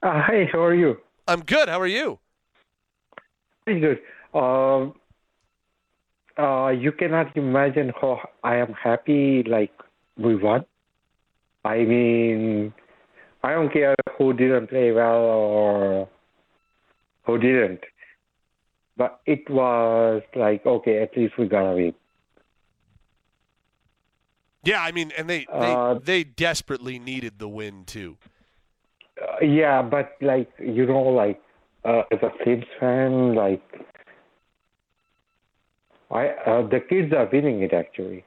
[SPEAKER 19] Uh, hi, how are you?
[SPEAKER 2] I'm good. How are you?
[SPEAKER 19] Very good. Uh, uh, you cannot imagine how I am happy, like, we won. I mean, I don't care who didn't play well or who didn't. But it was like, okay, at least we got a win.
[SPEAKER 2] Yeah, I mean, and they they, uh, they desperately needed the win too.
[SPEAKER 19] Uh, yeah, but like you know, like uh, as a Flames fan, like I uh, the kids are winning it actually.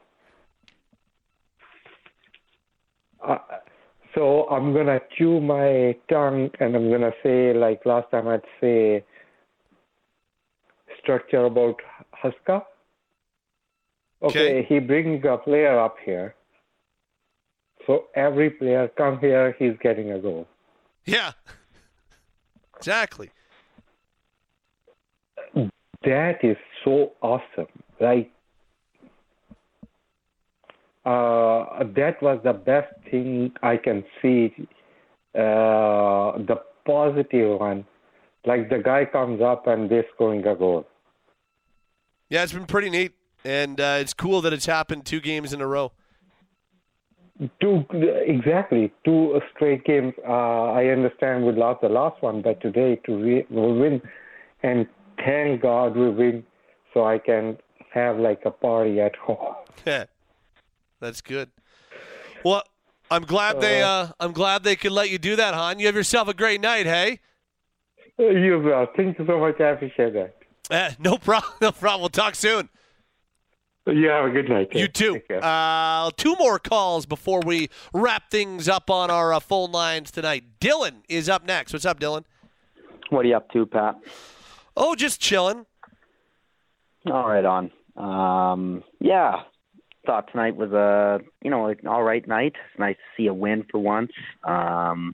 [SPEAKER 19] Uh, so I'm gonna chew my tongue and I'm gonna say like last time I'd say structure about Huska. Okay, okay, he brings a player up here. So every player come here, he's getting a goal.
[SPEAKER 2] Yeah. Exactly.
[SPEAKER 19] That is so awesome. Like uh, that was the best thing I can see. Uh, the positive one, like the guy comes up and they're scoring a goal.
[SPEAKER 2] Yeah, it's been pretty neat, and uh, it's cool that it's happened two games in a row.
[SPEAKER 19] Two exactly two straight games. Uh, I understand we lost the last one, but today to re- we win, and thank God we win, so I can have like a party at home.
[SPEAKER 2] Yeah, that's good. Well, I'm glad they. Uh, I'm glad they could let you do that, Han. You have yourself a great night. Hey.
[SPEAKER 19] You will. Thank you so much. I appreciate that.
[SPEAKER 2] Eh, no problem. No problem. We'll talk soon.
[SPEAKER 19] You have a good night.
[SPEAKER 2] You too. Uh, two more calls before we wrap things up on our uh, phone lines tonight. Dylan is up next. What's up, Dylan?
[SPEAKER 20] What are you up to, Pat?
[SPEAKER 2] Oh, just chilling.
[SPEAKER 20] All right, on. Um, yeah, thought tonight was a you know an all right night. It's nice to see a win for once. Um,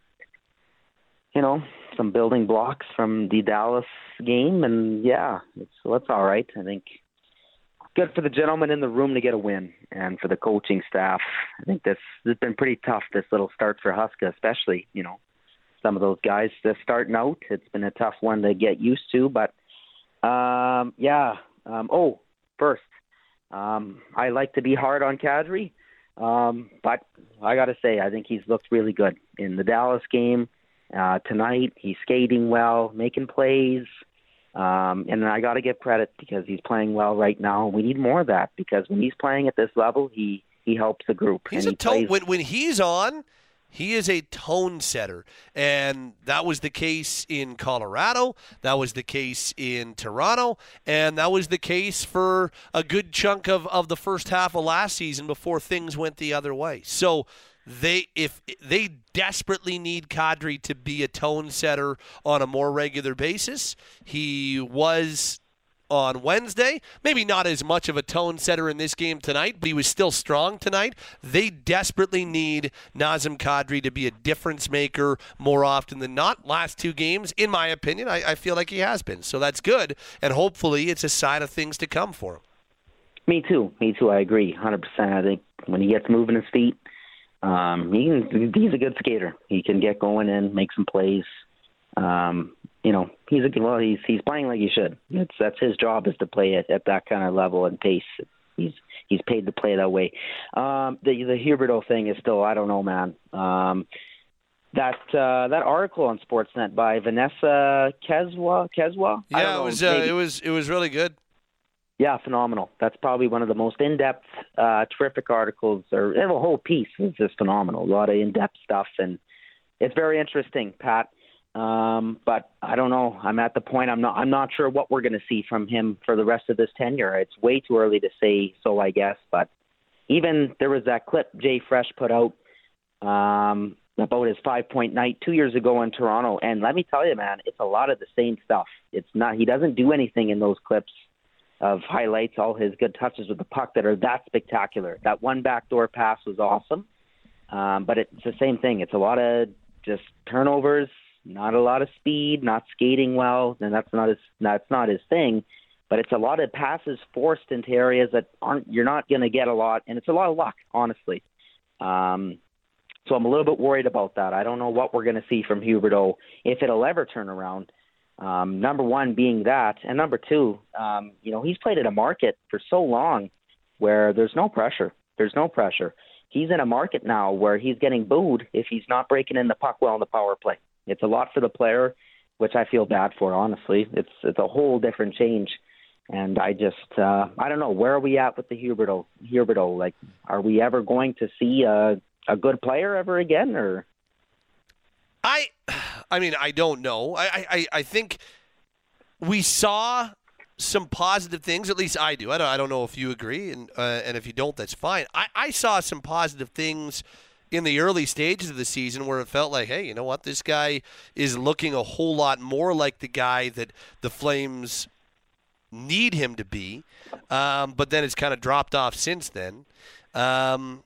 [SPEAKER 20] you know, some building blocks from the Dallas game, and yeah, it's that's all right. I think good for the gentlemen in the room to get a win, and for the coaching staff. I think this, this has been pretty tough. This little start for Huska, especially you know some of those guys just starting out. It's been a tough one to get used to, but um, yeah. Um, oh, first, um, I like to be hard on Kadri, um, but I got to say I think he's looked really good in the Dallas game uh, tonight. He's skating well, making plays. Um, and I got to give credit because he's playing well right now. We need more of that because when he's playing at this level, he he helps the group.
[SPEAKER 2] He's a tone when when he's on. He is a tone setter, and that was the case in Colorado. That was the case in Toronto, and that was the case for a good chunk of, of the first half of last season before things went the other way. So they if they desperately need Kadri to be a tone setter on a more regular basis. He was on Wednesday. Maybe not as much of a tone setter in this game tonight, but he was still strong tonight. They desperately need Nazem Kadri to be a difference maker more often than not. Last two games, in my opinion, I, I feel like he has been. So that's good, and hopefully it's a sign of things to come for him.
[SPEAKER 20] Me too. Me too. I agree, hundred percent. I think when he gets moving his feet, um, he can, he's a good skater. He can get going and make some plays. Um, you know, he's a good. Well, he's he's playing like he should. It's that's his job is to play at, at that kind of level and pace. He's he's paid to play that way. Um, the the Huberdeau thing is still I don't know, man. Um, that uh, that article on Sportsnet by Vanessa Keswa Keswa.
[SPEAKER 2] Yeah, it was uh, it was it was really good.
[SPEAKER 20] Yeah, phenomenal. That's probably one of the most in-depth, uh, terrific articles, or the whole piece is just phenomenal. A lot of in-depth stuff, and it's very interesting, Pat. Um, but I don't know. I'm at the point. I'm not. I'm not sure what we're going to see from him for the rest of this tenure. It's way too early to say so, I guess. But even there was that clip Jay Fresh put out. Um, about his five point night two years ago in Toronto. And let me tell you, man, it's a lot of the same stuff. It's not he doesn't do anything in those clips of highlights, all his good touches with the puck that are that spectacular. That one backdoor pass was awesome. Um, but it's the same thing. It's a lot of just turnovers, not a lot of speed, not skating well, and that's not his that's not his thing. But it's a lot of passes forced into areas that aren't you're not going to get a lot, and it's a lot of luck, honestly. Um, so I'm a little bit worried about that. I don't know what we're going to see from Huberdeau if it'll ever turn around. Um, number one being that, and number two, um, you know, he's played in a market for so long where there's no pressure. There's no pressure. He's in a market now where he's getting booed if he's not breaking in the puck well in the power play. It's a lot for the player, which I feel bad for. Honestly, it's it's a whole different change. And I just, uh, I don't know, where are we at with the Huberdeau? Huberdeau, like, are we ever going to see a a good player ever again, or?
[SPEAKER 2] I, I mean, I don't know. I, I, I think we saw some positive things. At least I do. I don't. I don't know if you agree, and uh, and if you don't, that's fine. I, I saw some positive things in the early stages of the season where it felt like, hey, you know what, this guy is looking a whole lot more like the guy that the Flames need him to be. Um, but then it's kind of dropped off since then. Um,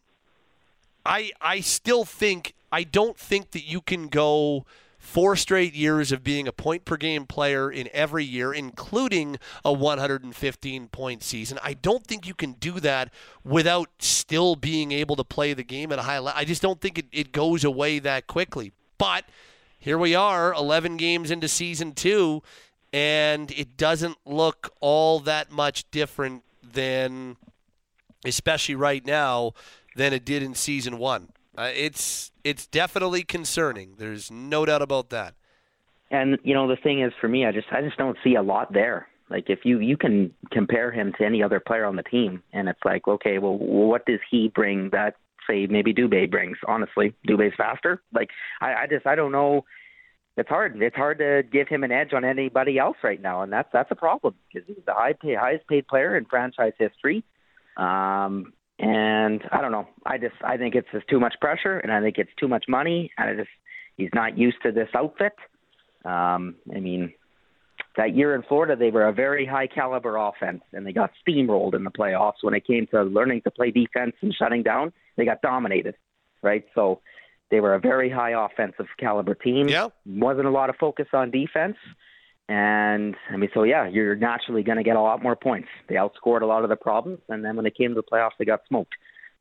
[SPEAKER 2] I I still think I don't think that you can go four straight years of being a point per game player in every year, including a 115 point season. I don't think you can do that without still being able to play the game at a high level. I just don't think it, it goes away that quickly. But here we are, 11 games into season two, and it doesn't look all that much different than, especially right now, than it did in season one. Uh, it's it's definitely concerning. There's no doubt about that.
[SPEAKER 20] And you know the thing is for me, I just I just don't see a lot there. Like if you you can compare him to any other player on the team, and it's like okay, well, what does he bring that say maybe Dubé brings? Honestly, Dubé's faster. Like I, I just I don't know. It's hard. It's hard to give him an edge on anybody else right now, and that's that's a problem because he's the high pay, highest paid player in franchise history. Um, and I don't know. I just I think it's just too much pressure, and I think it's too much money, and I just he's not used to this outfit. Um, I mean, that year in Florida, they were a very high caliber offense, and they got steamrolled in the playoffs. When it came to learning to play defense and shutting down, they got dominated, right? So they were a very high offensive caliber team.
[SPEAKER 2] Yeah.
[SPEAKER 20] Wasn't a lot of focus on defense. And I mean, so yeah, you're naturally going to get a lot more points. They outscored a lot of the problems, and then when they came to the playoffs, they got smoked.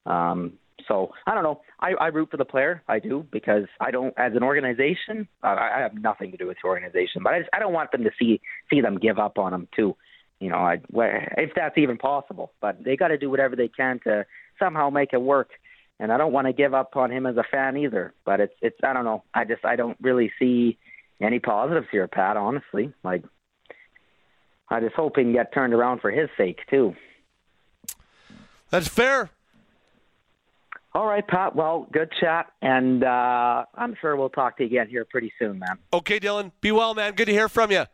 [SPEAKER 20] Um, so I don't know. I, I root for the player. I do because I don't, as an organization, I, I have nothing to do with the organization, but I just I don't want them to see see them give up on them too. You know, I, if that's even possible. But they got to do whatever they can to somehow make it work. And I don't want to give up on him as a fan either. But it's it's I don't know. I just I don't really see any positives here, Pat. Honestly, like I just hope he can get turned around for his sake too.
[SPEAKER 2] That's fair.
[SPEAKER 20] All right, Pat. Well, good chat, and uh, I'm sure we'll talk to you again here pretty soon, man.
[SPEAKER 2] Okay, Dylan. Be well, man. Good to hear from you.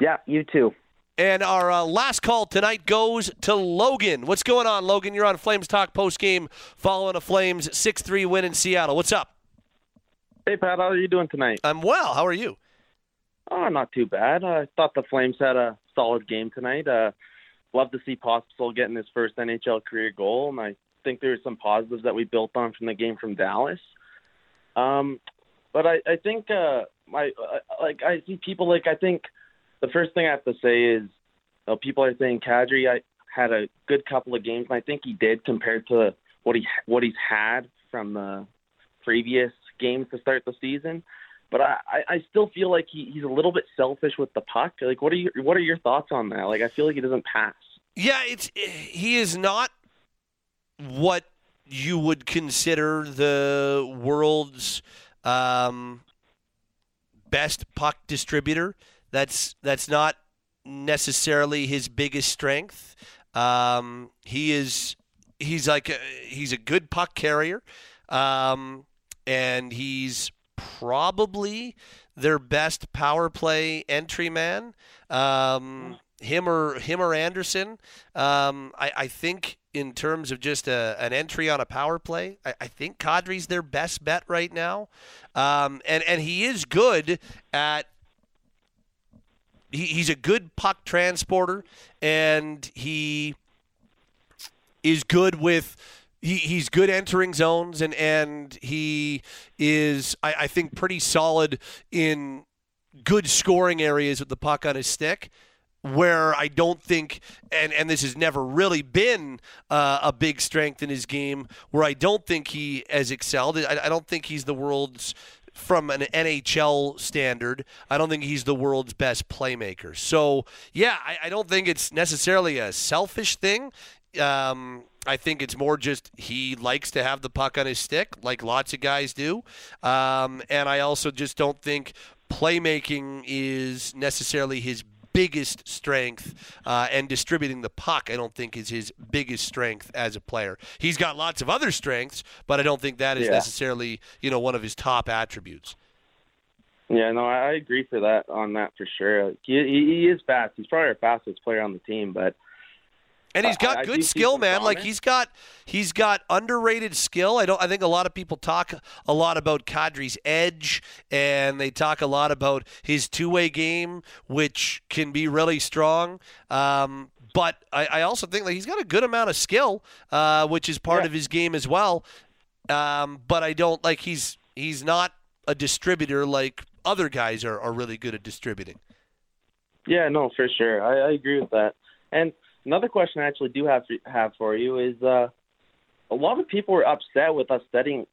[SPEAKER 20] Yeah, you too.
[SPEAKER 2] And our uh, last call tonight goes to Logan. What's going on, Logan? You're on Flames Talk post game following a Flames 6 3 win in Seattle. What's up?
[SPEAKER 21] Hey, Pat, how are you doing tonight?
[SPEAKER 2] I'm well. How are you?
[SPEAKER 21] Oh, not too bad. I thought the Flames had a solid game tonight. Uh, love to see Pospisil getting his first NHL career goal, and I think there's some positives that we built on from the game from Dallas. Um, but I, I think uh, my uh, like I see people like I think the first thing I have to say is you know, people are saying Kadri I had a good couple of games, and I think he did compared to what he what he's had from the previous games to start the season. But I, I still feel like he, he's a little bit selfish with the puck. Like, what are you what are your thoughts on that? Like, I feel like he doesn't pass.
[SPEAKER 2] Yeah, it's he is not what you would consider the world's um, best puck distributor. That's that's not necessarily his biggest strength. Um, he is he's like a, he's a good puck carrier, um, and he's probably their best power play entry man. Um, him or him or Andersson. Um, I, I think in terms of just a, an entry on a power play, I, I think Kadri's their best bet right now, um, and and he is good at. He, he's a good puck transporter, and he is good with he, he's good entering zones and and he is I, I think pretty solid in good scoring areas with the puck on his stick where I don't think, and, and this has never really been uh, a big strength in his game, where I don't think he has excelled. I, I don't think he's the world's, from an NHL standard, I don't think he's the world's best playmaker. So, yeah, I, I don't think it's necessarily a selfish thing. Um, I think it's more just he likes to have the puck on his stick, like lots of guys do. Um, and I also just don't think playmaking is necessarily his biggest strength, uh, and distributing the puck, I don't think is his biggest strength as a player. He's got lots of other strengths, but I don't think that is
[SPEAKER 21] Yeah.
[SPEAKER 2] necessarily you know one of his top attributes.
[SPEAKER 21] Yeah, no, I agree for that on that for sure. He, he is fast. He's probably our fastest player on the team, but
[SPEAKER 2] And he's got
[SPEAKER 21] I- I
[SPEAKER 2] good
[SPEAKER 21] see
[SPEAKER 2] skill, man. Like he's got he's got underrated skill. I don't. I think a lot of people talk a lot about Kadri's edge, and they talk a lot about his two way game, which can be really strong. Um, but I, I also think that he's got a good amount of skill, uh, which is part of his game as well. Um, but I don't like he's he's not a distributor like other guys are, are really good at distributing.
[SPEAKER 21] Yeah, no, for sure. I, I agree with that. And another question I actually do have have for you is uh, a lot of people were upset with us setting,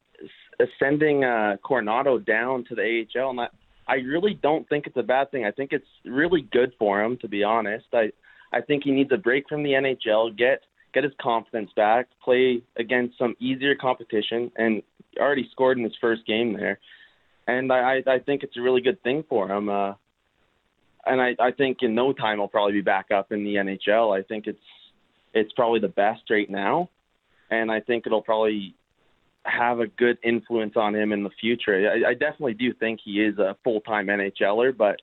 [SPEAKER 21] sending uh, Coronato down to the AHL, and I, I really don't think it's a bad thing. I think it's really good for him, to be honest. I I think he needs a break from the NHL, get get his confidence back, play against some easier competition, and already scored in his first game there. And I I think it's a really good thing for him. Uh, and I, I think in no time he'll probably be back up in the NHL. I think it's it's probably the best right now, and I think it'll probably have a good influence on him in the future. I, I definitely do think he is a full time NHLer, but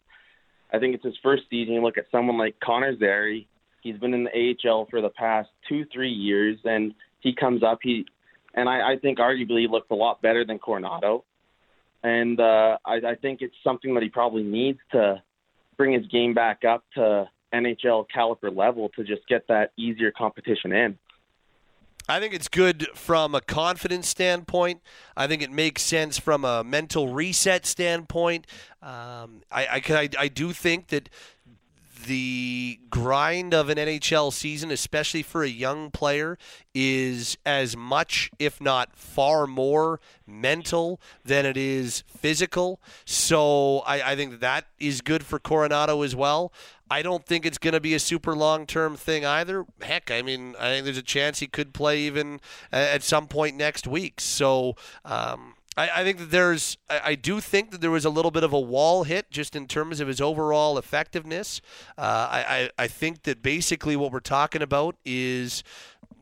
[SPEAKER 21] I think it's his first season. You look at someone like Connor Zary; he's been in the AHL for the past two three years, and he comes up he and I, I think arguably he looks a lot better than Coronato. And uh, I, I think it's something that he probably needs to bring his game back up to NHL caliber level to just get that easier competition in.
[SPEAKER 2] I think it's good from a confidence standpoint. I think it makes sense from a mental reset standpoint. Um, I, I, I, I do think that the grind of an NHL season, especially for a young player, is as much, if not far more, mental than it is physical. So I, I think that is good for Coronato as well. I don't think it's going to be a super long term thing either. Heck, I mean, I think there's a chance he could play even at some point next week. So, um, I, I think that there's, I, I do think that there was a little bit of a wall hit just in terms of his overall effectiveness. Uh, I, I, I think that basically what we're talking about is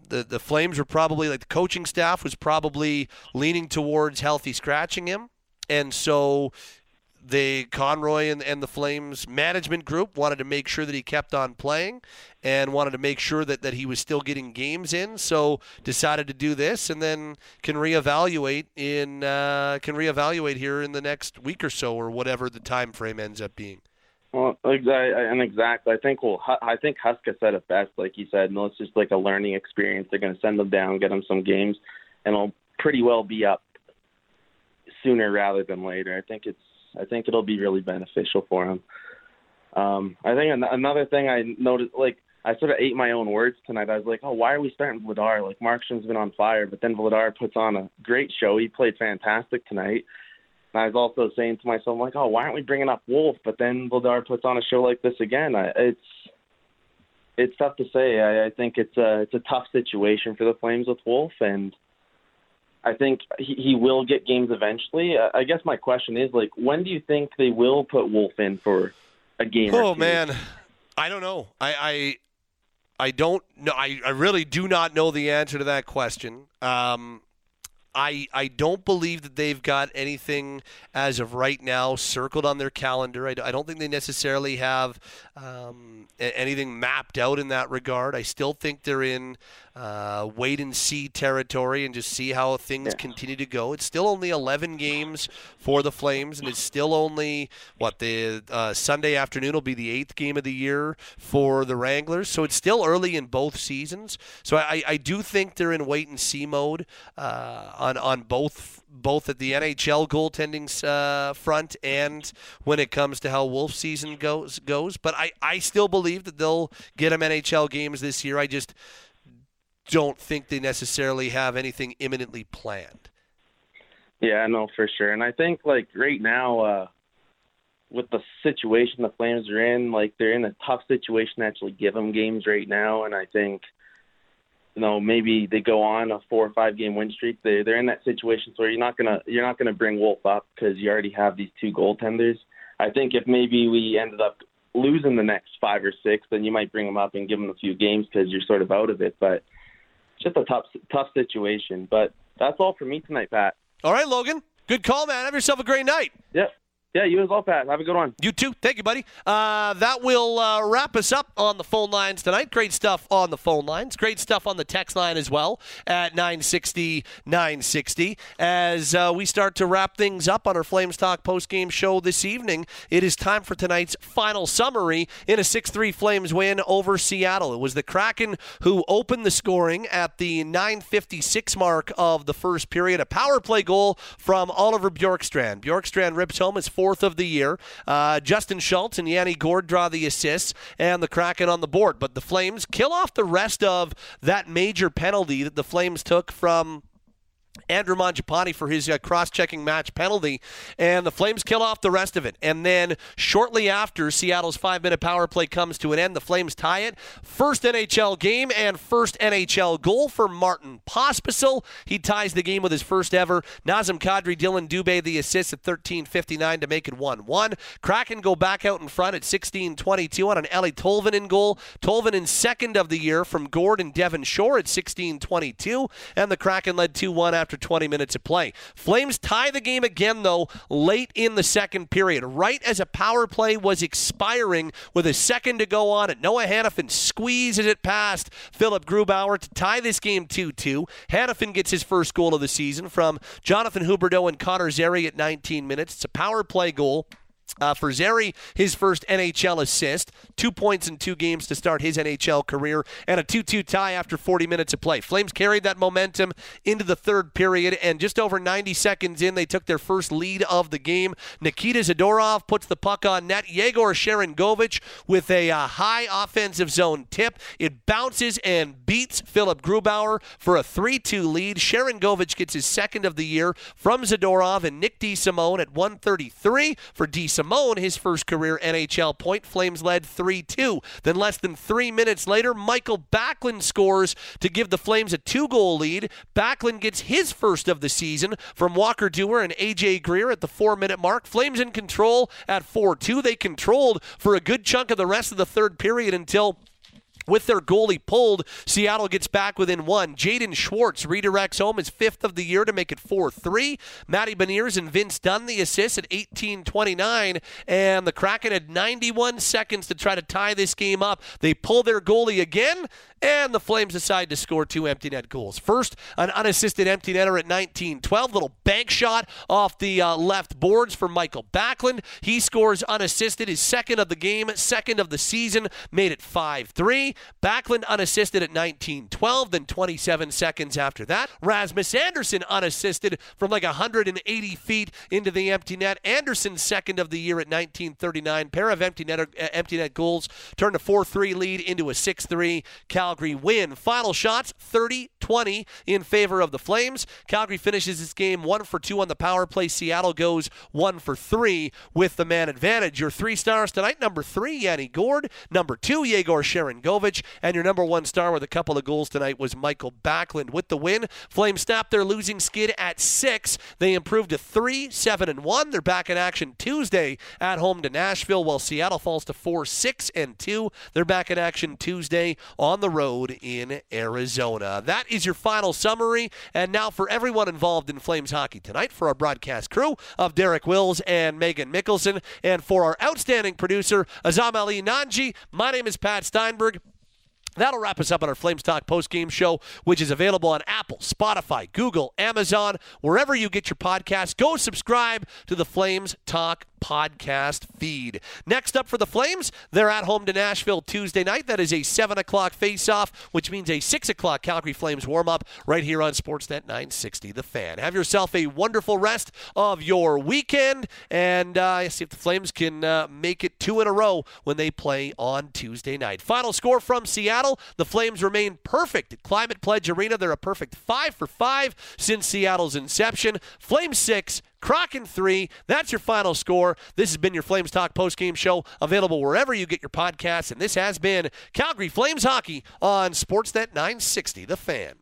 [SPEAKER 2] the the Flames were probably like the coaching staff was probably leaning towards healthy scratching him, and so the Conroy and, and the Flames management group wanted to make sure that he kept on playing and wanted to make sure that, that he was still getting games in. So decided to do this and then can reevaluate in uh, can reevaluate here in the next week or so or whatever the time frame ends up being.
[SPEAKER 21] Well, exactly, and exactly. I think well, I think Huska said it best. Like he said, no, it's just like a learning experience. They're going to send them down, get them some games, and it'll pretty well be up sooner rather than later. I think it's I think it'll be really beneficial for him. Um, I think an- another thing I noticed, like I sort of ate my own words tonight. I was like, oh, why are we starting Vladar? Like Markstrom's been on fire, but then Vladar puts on a great show. He played fantastic tonight. And I was also saying to myself, like, oh, why aren't we bringing up Wolf? But then Vladar puts on a show like this again. I, it's it's tough to say. I, I think it's a it's a tough situation for the Flames with Wolf, and I think he, he will get games eventually. Uh, I guess my question is, like, when do you think they will put Wolf in for a game?
[SPEAKER 2] Oh man, I don't know. I I, I don't know. I, I really do not know the answer to that question. Um, I I don't believe that they've got anything as of right now circled on their calendar. I, I don't think they necessarily have um, anything mapped out in that regard. I still think they're in uh, wait and see territory and just see how things continue to go. It's still only 11 games for the Flames, and it's still only what the uh, Sunday afternoon will be the eighth game of the year for the Wranglers. So it's still early in both seasons. So I, I do think they're in wait and see mode uh, on on both both at the NHL goaltending uh, front and when it comes to how Wolf season goes goes. But I, I still believe that they'll get them NHL games this year. I just don't think they necessarily have anything imminently planned.
[SPEAKER 21] Yeah, no, for sure. And I think like right now, uh, with the situation the Flames are in, like they're in a tough situation to actually give them games right now. And I think, you know, maybe they go on a four or five game win streak. They they're in that situation, so you're not gonna you're not gonna bring Wolf up because you already have these two goaltenders. I think if maybe we ended up losing the next five or six, then you might bring them up and give them a few games because you're sort of out of it. But just a tough tough situation. But that's all for me tonight, Pat.
[SPEAKER 2] All right, Logan. Good call, man. Have yourself a great night.
[SPEAKER 21] Yep. Yeah, you as well, Pat. Have a good one.
[SPEAKER 2] You too. Thank you, buddy. Uh, that will uh, wrap us up on the phone lines tonight. Great stuff on the phone lines. Great stuff on the text line as well at 960 960. As uh, we start to wrap things up on our Flames Talk post-game show this evening, it is time for tonight's final summary in a 6 3 Flames win over Seattle. It was the Kraken who opened the scoring at the 956 mark of the first period. A power play goal from Oliver Bjorkstrand. Bjorkstrand rips home his fourth of the year. Uh, Justin Schultz and Yanni Gourde draw the assists, and the Kraken on the board. But the Flames kill off the rest of that major penalty that the Flames took from Andrew Mangiapane for his uh, cross-checking match penalty, and the Flames kill off the rest of it. And then shortly after Seattle's five-minute power play comes to an end, the Flames tie it. First NHL game and first NHL goal for Martin Pospisil. He ties the game with his first ever. Nazem Kadri, Dillon Dubé the assist at 13:59 to make it 1-1. Kraken go back out in front at 16:22 on an Eeli Tolvanen goal. Tolvanen second of the year from Gourde and Devin Shore at 16:22, and the Kraken led 2-1 after 20 minutes of play. Flames tie the game again, though, late in the second period, right as a power play was expiring with a second to go on it. Noah Hanifin squeezes it past Philipp Grubauer to tie this game 2 2. Hanifin gets his first goal of the season from Jonathan Huberdeau and Connor Zary at 19 minutes. It's a power play goal. Uh, for Zary, his first NHL assist, two points in two games to start his NHL career, and a 2 2 tie after 40 minutes of play. Flames carried that momentum into the third period, and just over 90 seconds in, they took their first lead of the game. Nikita Zadorov puts the puck on net. Yegor Sharangovich with a uh, high offensive zone tip. It bounces and beats Philipp Grubauer for a 3 2 lead. Sharangovich gets his second of the year from Zadorov and Nick DeSimone at 133 for DeSimone. Simone, his first career NHL point. Flames led 3 2. Then, less than three minutes later, Mikael Backlund scores to give the Flames a two goal lead. Backlund gets his first of the season from Walker Duehr and AJ Greer at the four minute mark. Flames in control at 4 2. They controlled for a good chunk of the rest of the third period until with their goalie pulled, Seattle gets back within one. Jaden Schwartz redirects home his fifth of the year to make it 4 3. Matty Beniers and Vince Dunn the assist at 18.29. And the Kraken had 91 seconds to try to tie this game up. They pull their goalie again, and the Flames decide to score two empty net goals. First, an unassisted empty netter at 19-12. Little bank shot off the uh, left boards for Mikael Backlund. He scores unassisted, his second of the game, second of the season, made it 5-3. Backlund unassisted at 19-12. Then 27 seconds after that, Rasmus Andersson unassisted from like 180 feet into the empty net. Andersson's second of the year at 1939. Pair of empty net, uh, empty net goals turned a 4-3 lead into a 6-3 Calgary win. Final shots 30-20 in favor of the Flames. Calgary finishes this game 1 for 2 on the power play. Seattle goes 1 for 3 with the man advantage. Your three stars tonight, number 3 Yanni Gourde, number 2 Yegor Sharangovich, and your number 1 star with a couple of goals tonight was Mikael Backlund. With the win, Flames snap their losing skid at 6. They improved to 3 7 and 1. They're back in action Tuesday at home to Nashville while Seattle falls to 4 6 and 2. They're back in action Tuesday on the road in Arizona. That is your final summary. And now for everyone involved in Flames hockey tonight, for our broadcast crew of Derek Wills and Meghan Mikkelson, and for our outstanding producer, Azam Ali Nanji, my name is Pat Steinberg. That'll wrap us up on our Flames Talk post-game show, which is available on Apple, Spotify, Google, Amazon, wherever you get your podcast. Go subscribe to the Flames Talk podcast feed. Next up for the Flames, they're at home to Nashville Tuesday night. That is a 7 o'clock face-off, which means a 6 o'clock Calgary Flames warm-up right here on Sportsnet 960 The Fan. Have yourself a wonderful rest of your weekend, and uh, see if the Flames can uh, make it two in a row when they play on Tuesday night. Final score from Seattle, the Flames remain perfect at Climate Pledge Arena. They're a perfect 5 for 5 since Seattle's inception. Flames 6, Kraken 3. That's your final score. This has been your Flames Talk post-game show, available wherever you get your podcasts. And this has been Calgary Flames Hockey on Sportsnet 960, The Fan.